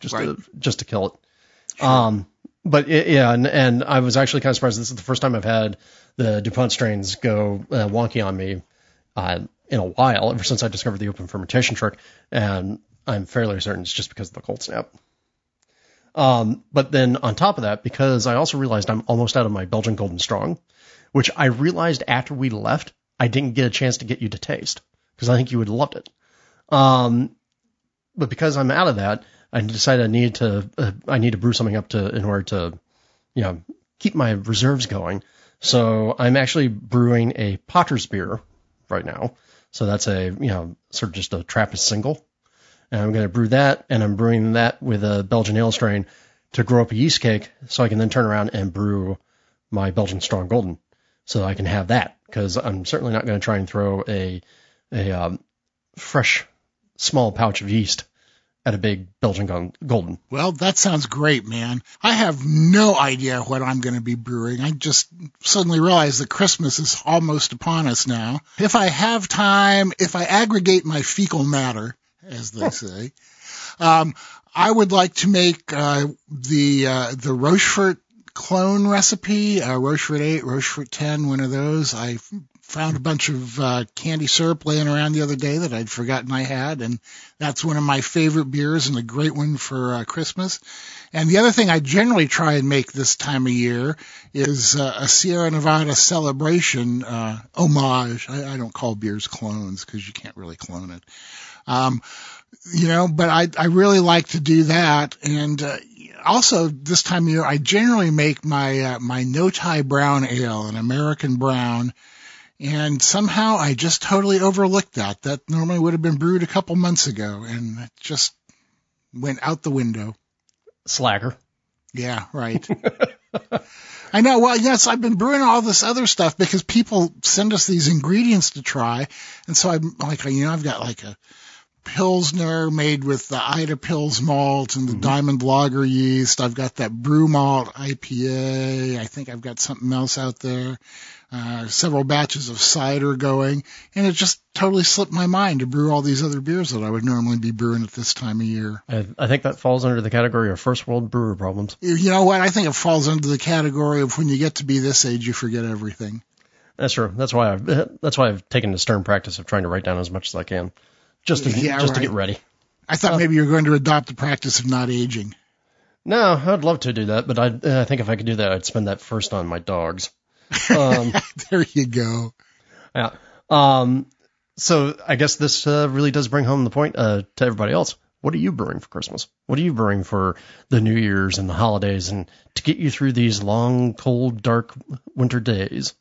just Right. to just to kill it. Um, but it, yeah, and and I was actually kind of surprised. This is the first time I've had the Dupont strains go uh, wonky on me uh, in a while, ever since I discovered the open fermentation trick, and I'm fairly certain it's just because of the cold snap. Um, but then on top of that, because I also realized I'm almost out of my Belgian Golden Strong, which I realized after we left, I didn't get a chance to get you to taste because I think you would have loved it. Um, but because I'm out of that, I decided I needed to, uh, I need to brew something up to, in order to, you know, keep my reserves going. So I'm actually brewing a Patersbier right now. So that's a, you know, sort of just a Trappist single. And I'm going to brew that, and I'm brewing that with a Belgian ale strain to grow up a yeast cake, so I can then turn around and brew my Belgian Strong Golden, so I can have that. Because I'm certainly not going to try and throw a a um, fresh small pouch of yeast at a big Belgian Golden. Well, that sounds great, man. I have no idea what I'm going to be brewing. I just suddenly realized that Christmas is almost upon us now. If I have time, if I aggregate my fecal matter, as they say, um, I would like to make uh, the uh, the Rochefort clone recipe, uh, Rochefort 8, Rochefort 10, one of those. I found a bunch of uh, candy syrup laying around the other day that I'd forgotten I had, and that's one of my favorite beers and a great one for uh, Christmas. And the other thing I generally try and make this time of year is uh, a Sierra Nevada celebration uh, homage. I, I don't call beers clones because you can't really clone it. Um, you know, but I I really like to do that, and uh, also this time of year I generally make my uh, my Noti brown ale, an American brown and somehow I just totally overlooked that. That normally would have been brewed a couple months ago and it just went out the window. Slacker. Yeah, right. [LAUGHS] I know. Well, yes, I've been brewing all this other stuff because people send us these ingredients to try. And so I'm like, you know, I've got like a Pilsner made with the Ida Pils malt and the mm-hmm. Diamond Lager yeast. I've got that brew malt IPA. I think I've got something else out there uh, several batches of cider going, and it just totally slipped my mind to brew all these other beers that I would normally be brewing at this time of year. I, I think that falls under the category of first world brewer problems. You know what? I think it falls under the category of when you get to be this age, you forget everything. That's true. That's why I've [LAUGHS] that's why I've taken the stern practice of trying to write down as much as I can, just to yeah, just right. to get ready. I thought maybe you were going to adopt the practice of not aging. No, I'd love to do that, but I I think if I could do that, I'd spend that first on my dogs. Um, [LAUGHS] there you go. Yeah. Um, so I guess this uh, really does bring home the point uh, to everybody else. What are you brewing for Christmas? What are you brewing for the New Year's and the holidays and to get you through these long, cold, dark winter days?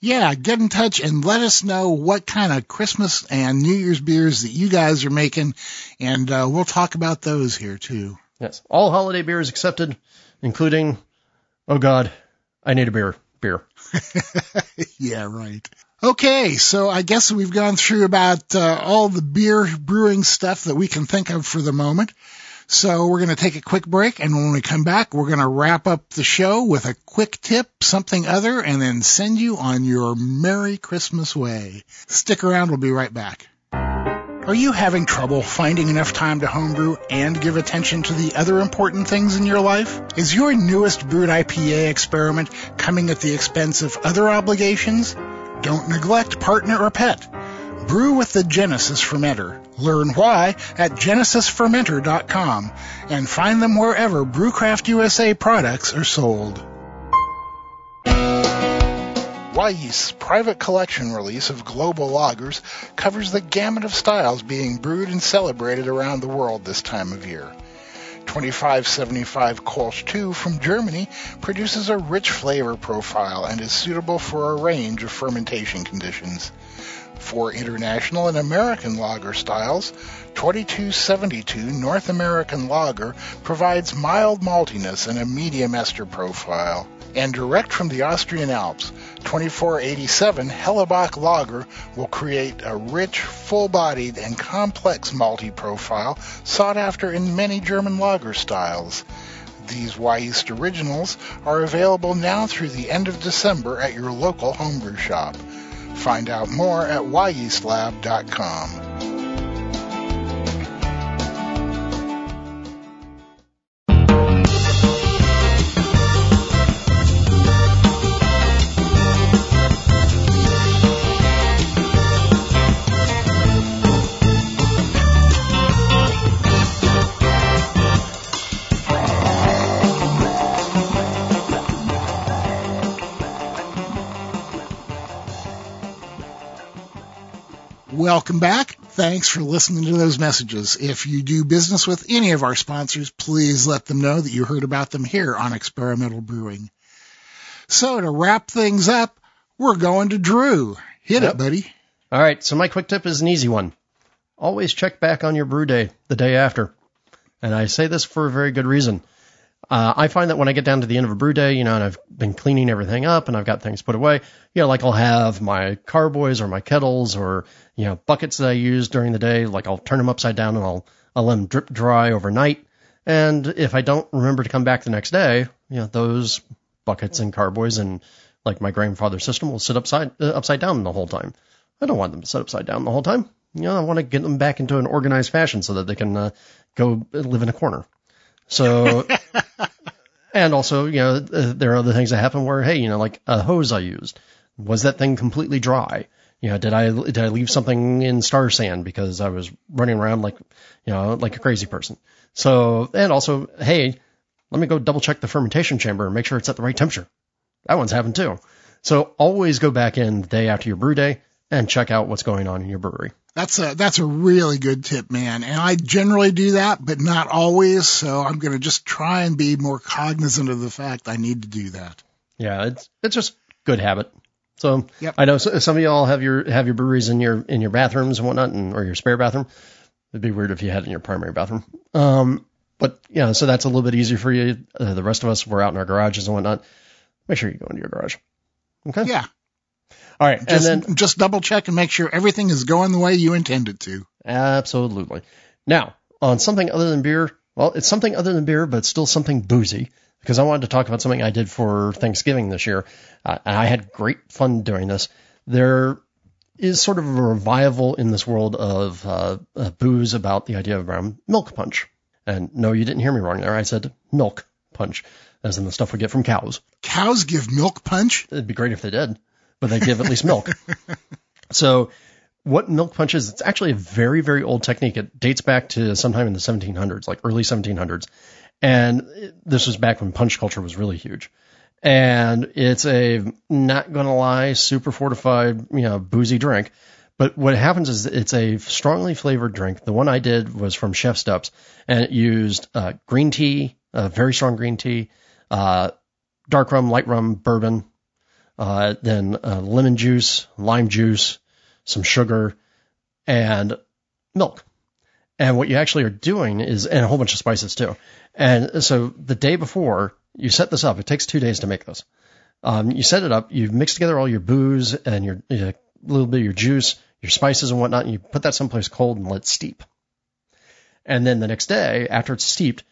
Yeah, get in touch and let us know what kind of Christmas and New Year's beers that you guys are making, and uh, we'll talk about those here too. Yes, all holiday beers accepted, including, oh God, I need a beer beer. [LAUGHS] yeah, right. Okay, so I guess we've gone through about uh, all the beer brewing stuff that we can think of for the moment. So we're going to take a quick break, and when we come back, we're going to wrap up the show with a quick tip, something other, and then send you on your Merry Christmas way. Stick around, we'll be right back. Are you having trouble finding enough time to homebrew and give attention to the other important things in your life? Is your newest brewed IPA experiment coming at the expense of other obligations? Don't neglect partner or pet. Brew with the Genesis Fermenter. Learn why at genesisfermenter.com and find them wherever Brewcraft USA products are sold. Wyeast's private collection release of global lagers covers the gamut of styles being brewed and celebrated around the world this time of year. 2575 Kolsch 2 from Germany produces a rich flavor profile and is suitable for a range of fermentation conditions. For international and American lager styles, 2272 North American Lager provides mild maltiness and a medium ester profile and direct from the Austrian Alps, 2487 Hella Bock Lager will create a rich, full-bodied, and complex malty profile sought after in many German lager styles. These Wyeast originals are available now through the end of December at your local homebrew shop. Find out more at wyeastlab.com. Welcome back. Thanks for listening to those messages. If you do business with any of our sponsors, please let them know that you heard about them here on Experimental Brewing. So to wrap things up, we're going to Drew. Hit yep. it, buddy. All right. So my quick tip is an easy one. always check back on your brew day the day after. And I say this for a very good reason. Uh, I find that when I get down to the end of a brew day, you know, and I've been cleaning everything up and I've got things put away, you know, like I'll have my carboys or my kettles or, you know, buckets that I use during the day, like I'll turn them upside down and I'll, I'll let them drip dry overnight. And if I don't remember to come back the next day, you know, those buckets and carboys and like my Grainfather's system will sit upside, uh, upside down the whole time. I don't want them to sit upside down the whole time. You know, I want to get them back into an organized fashion so that they can uh, go live in a corner. So, [LAUGHS] and also, you know, uh, there are other things that happen where, hey, you know, like a hose I used, was that thing completely dry? You know, did I did I leave something in Star San because I was running around like, you know, like a crazy person? So, and also, hey, let me go double check the fermentation chamber and make sure it's at the right temperature. That one's happened too. So always go back in the day after your brew day and check out what's going on in your brewery. That's a that's a really good tip, man. And I generally do that, but not always. So I'm going to just try and be more cognizant of the fact I need to do that. Yeah, it's it's just good habit. So Yep. I know some of y'all have your have your breweries in your in your bathrooms and whatnot, and, or your spare bathroom. It'd be weird if you had it in your primary bathroom. Um, but yeah, so that's a little bit easier for you. Uh, the rest of us, we're out in our garages and whatnot. Make sure you go into your garage. Okay. Yeah. All right, Just, and then just double check and make sure everything is going the way you intended to. Absolutely. Now, on something other than beer, well, it's something other than beer, but still something boozy, because I wanted to talk about something I did for Thanksgiving this year. Uh, and I had great fun doing this. There is sort of a revival in this world of uh, uh, booze about the idea of um, milk punch. And no, you didn't hear me wrong there. I said milk punch, as in the stuff we get from cows. Cows give milk punch. It'd be great if they did, but they give at least milk. [LAUGHS] So what milk punch is, it's actually a very, very old technique. It dates back to sometime in the 1700s, like early 1700s. And this was back when punch culture was really huge. And it's a, not gonna lie, super fortified, you know, boozy drink. But what happens is it's a strongly flavored drink. The one I did was from Chef Steps and it used uh, green tea, uh, very strong green tea, uh, dark rum, light rum, bourbon, uh, then uh, lemon juice, lime juice, some sugar, and milk. And what you actually are doing is, and a whole bunch of spices too. And so the day before you set this up, it takes two days to make this. Um, you set it up, you mix together all your booze and your little bit of your juice, your spices and whatnot, and you put that someplace cold and let it steep. And then the next day, after it's steeped,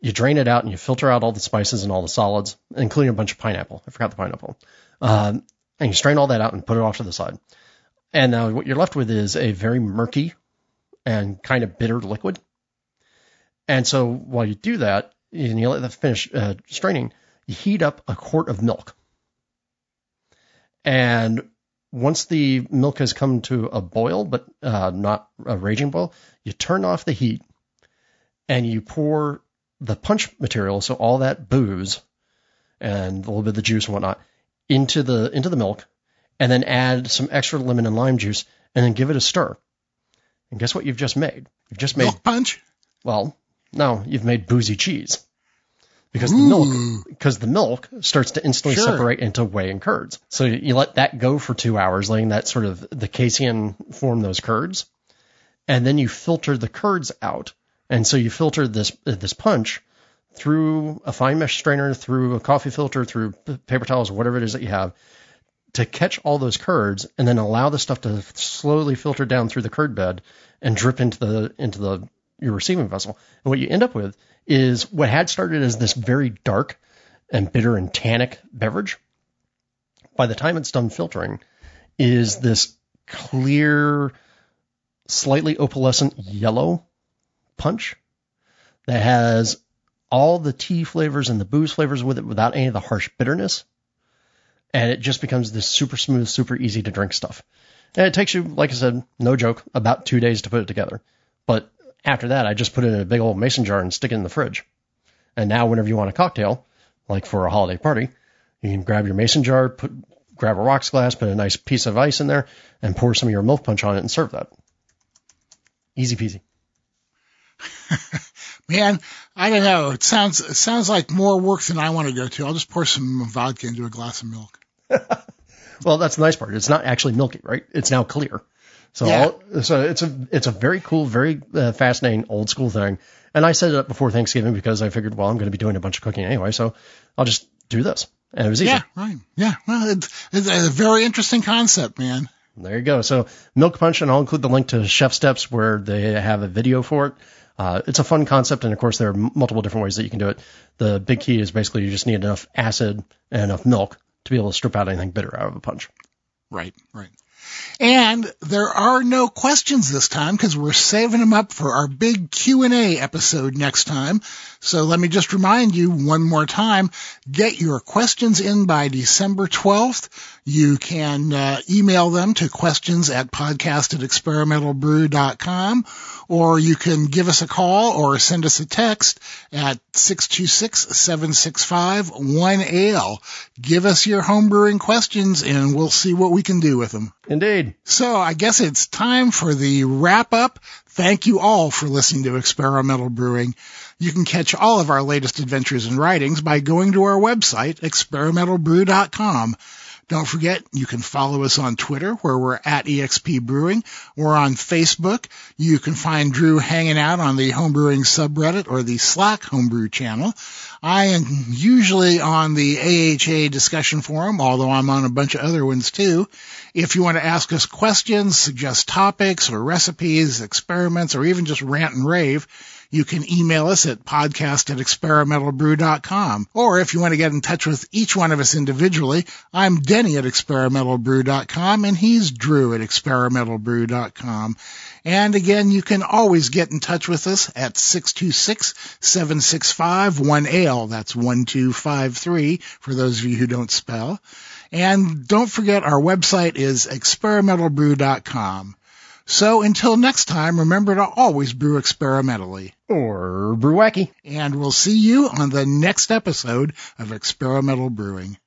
you drain it out and you filter out all the spices and all the solids, including a bunch of pineapple. I forgot the pineapple. Um, and you strain all that out and put it off to the side. And now what you're left with is a very murky and kind of bitter liquid. And so while you do that, and you let that finish uh, straining, you heat up a quart of milk. And once the milk has come to a boil, but uh, not a raging boil, you turn off the heat and you pour the punch material, so all that booze and a little bit of the juice and whatnot, into the into the milk, and then add some extra lemon and lime juice, and then give it a stir. And guess what you've just made? You've just made Milk punch. well, no, you've made boozy cheese. Because the milk, because the milk starts to instantly Sure. separate into whey and curds. So you let that go for two hours, letting that sort of the casein form those curds, and then you filter the curds out. And so you filter this this punch through a fine mesh strainer, through a coffee filter, through paper towels, whatever it is that you have, to catch all those curds, and then allow the stuff to slowly filter down through the curd bed and drip into the into the your receiving vessel. And what you end up with is what had started as this very dark and bitter and tannic beverage. By the time it's done filtering, is this clear, slightly opalescent yellow punch that has all the tea flavors and the booze flavors with it without any of the harsh bitterness. And it just becomes this super smooth, super easy to drink stuff. And it takes you, like I said, no joke, about two days to put it together. But after that, I just put it in a big old mason jar and stick it in the fridge. And now, whenever you want a cocktail, like for a holiday party, you can grab your mason jar, put, grab a rocks glass, put a nice piece of ice in there, and pour some of your milk punch on it and serve that. Easy peasy. [LAUGHS] Man, I don't know. It sounds it sounds like more work than I want to go to. I'll just pour some vodka into a glass of milk. [LAUGHS] Well, that's the nice part. It's not actually milky, right? It's now clear. So, Yeah. So it's a it's a very cool, very uh, fascinating old school thing. And I set it up before Thanksgiving because I figured, well, I'm going to be doing a bunch of cooking anyway, so I'll just do this. And it was easy. Yeah, right. Yeah. Well, it's, it's a very interesting concept, man. There you go. So Milk Punch, and I'll include the link to Chef Steps where they have a video for it. Uh, it's a fun concept, and of course there are multiple different ways that you can do it. The big key is basically you just need enough acid and enough milk to be able to strip out anything bitter out of a punch. Right, right. And there are no questions this time because we're saving them up for our big Q&A episode next time. So let me just remind you one more time, get your questions in by December 12th. You can uh, email them to questions at podcast at experimentalbrew.com or you can give us a call or send us a text at 626-765-1AL. Give us your homebrewing questions and we'll see what we can do with them. Indeed. So I guess it's time for the wrap up. Thank you all for listening to Experimental Brewing. You can catch all of our latest adventures and writings by going to our website, experimentalbrew.com. Don't forget, you can follow us on Twitter where we're at EXP Brewing. We're on Facebook. You can find Drew hanging out on the homebrewing subreddit or the Slack homebrew channel. I am usually on the AHA discussion forum, although I'm on a bunch of other ones too. If you want to ask us questions, suggest topics or recipes, experiments, or even just rant and rave, you can email us at podcast at experimentalbrew.com. Or if you want to get in touch with each one of us individually, I'm Denny at experimentalbrew.com and he's Drew at experimentalbrew.com. And again, you can always get in touch with us at 626-765-1AL. That's 1253 for those of you who don't spell. And don't forget our website is experimentalbrew.com. So until next time, remember to always brew experimentally. Or brew wacky. And we'll see you on the next episode of Experimental Brewing.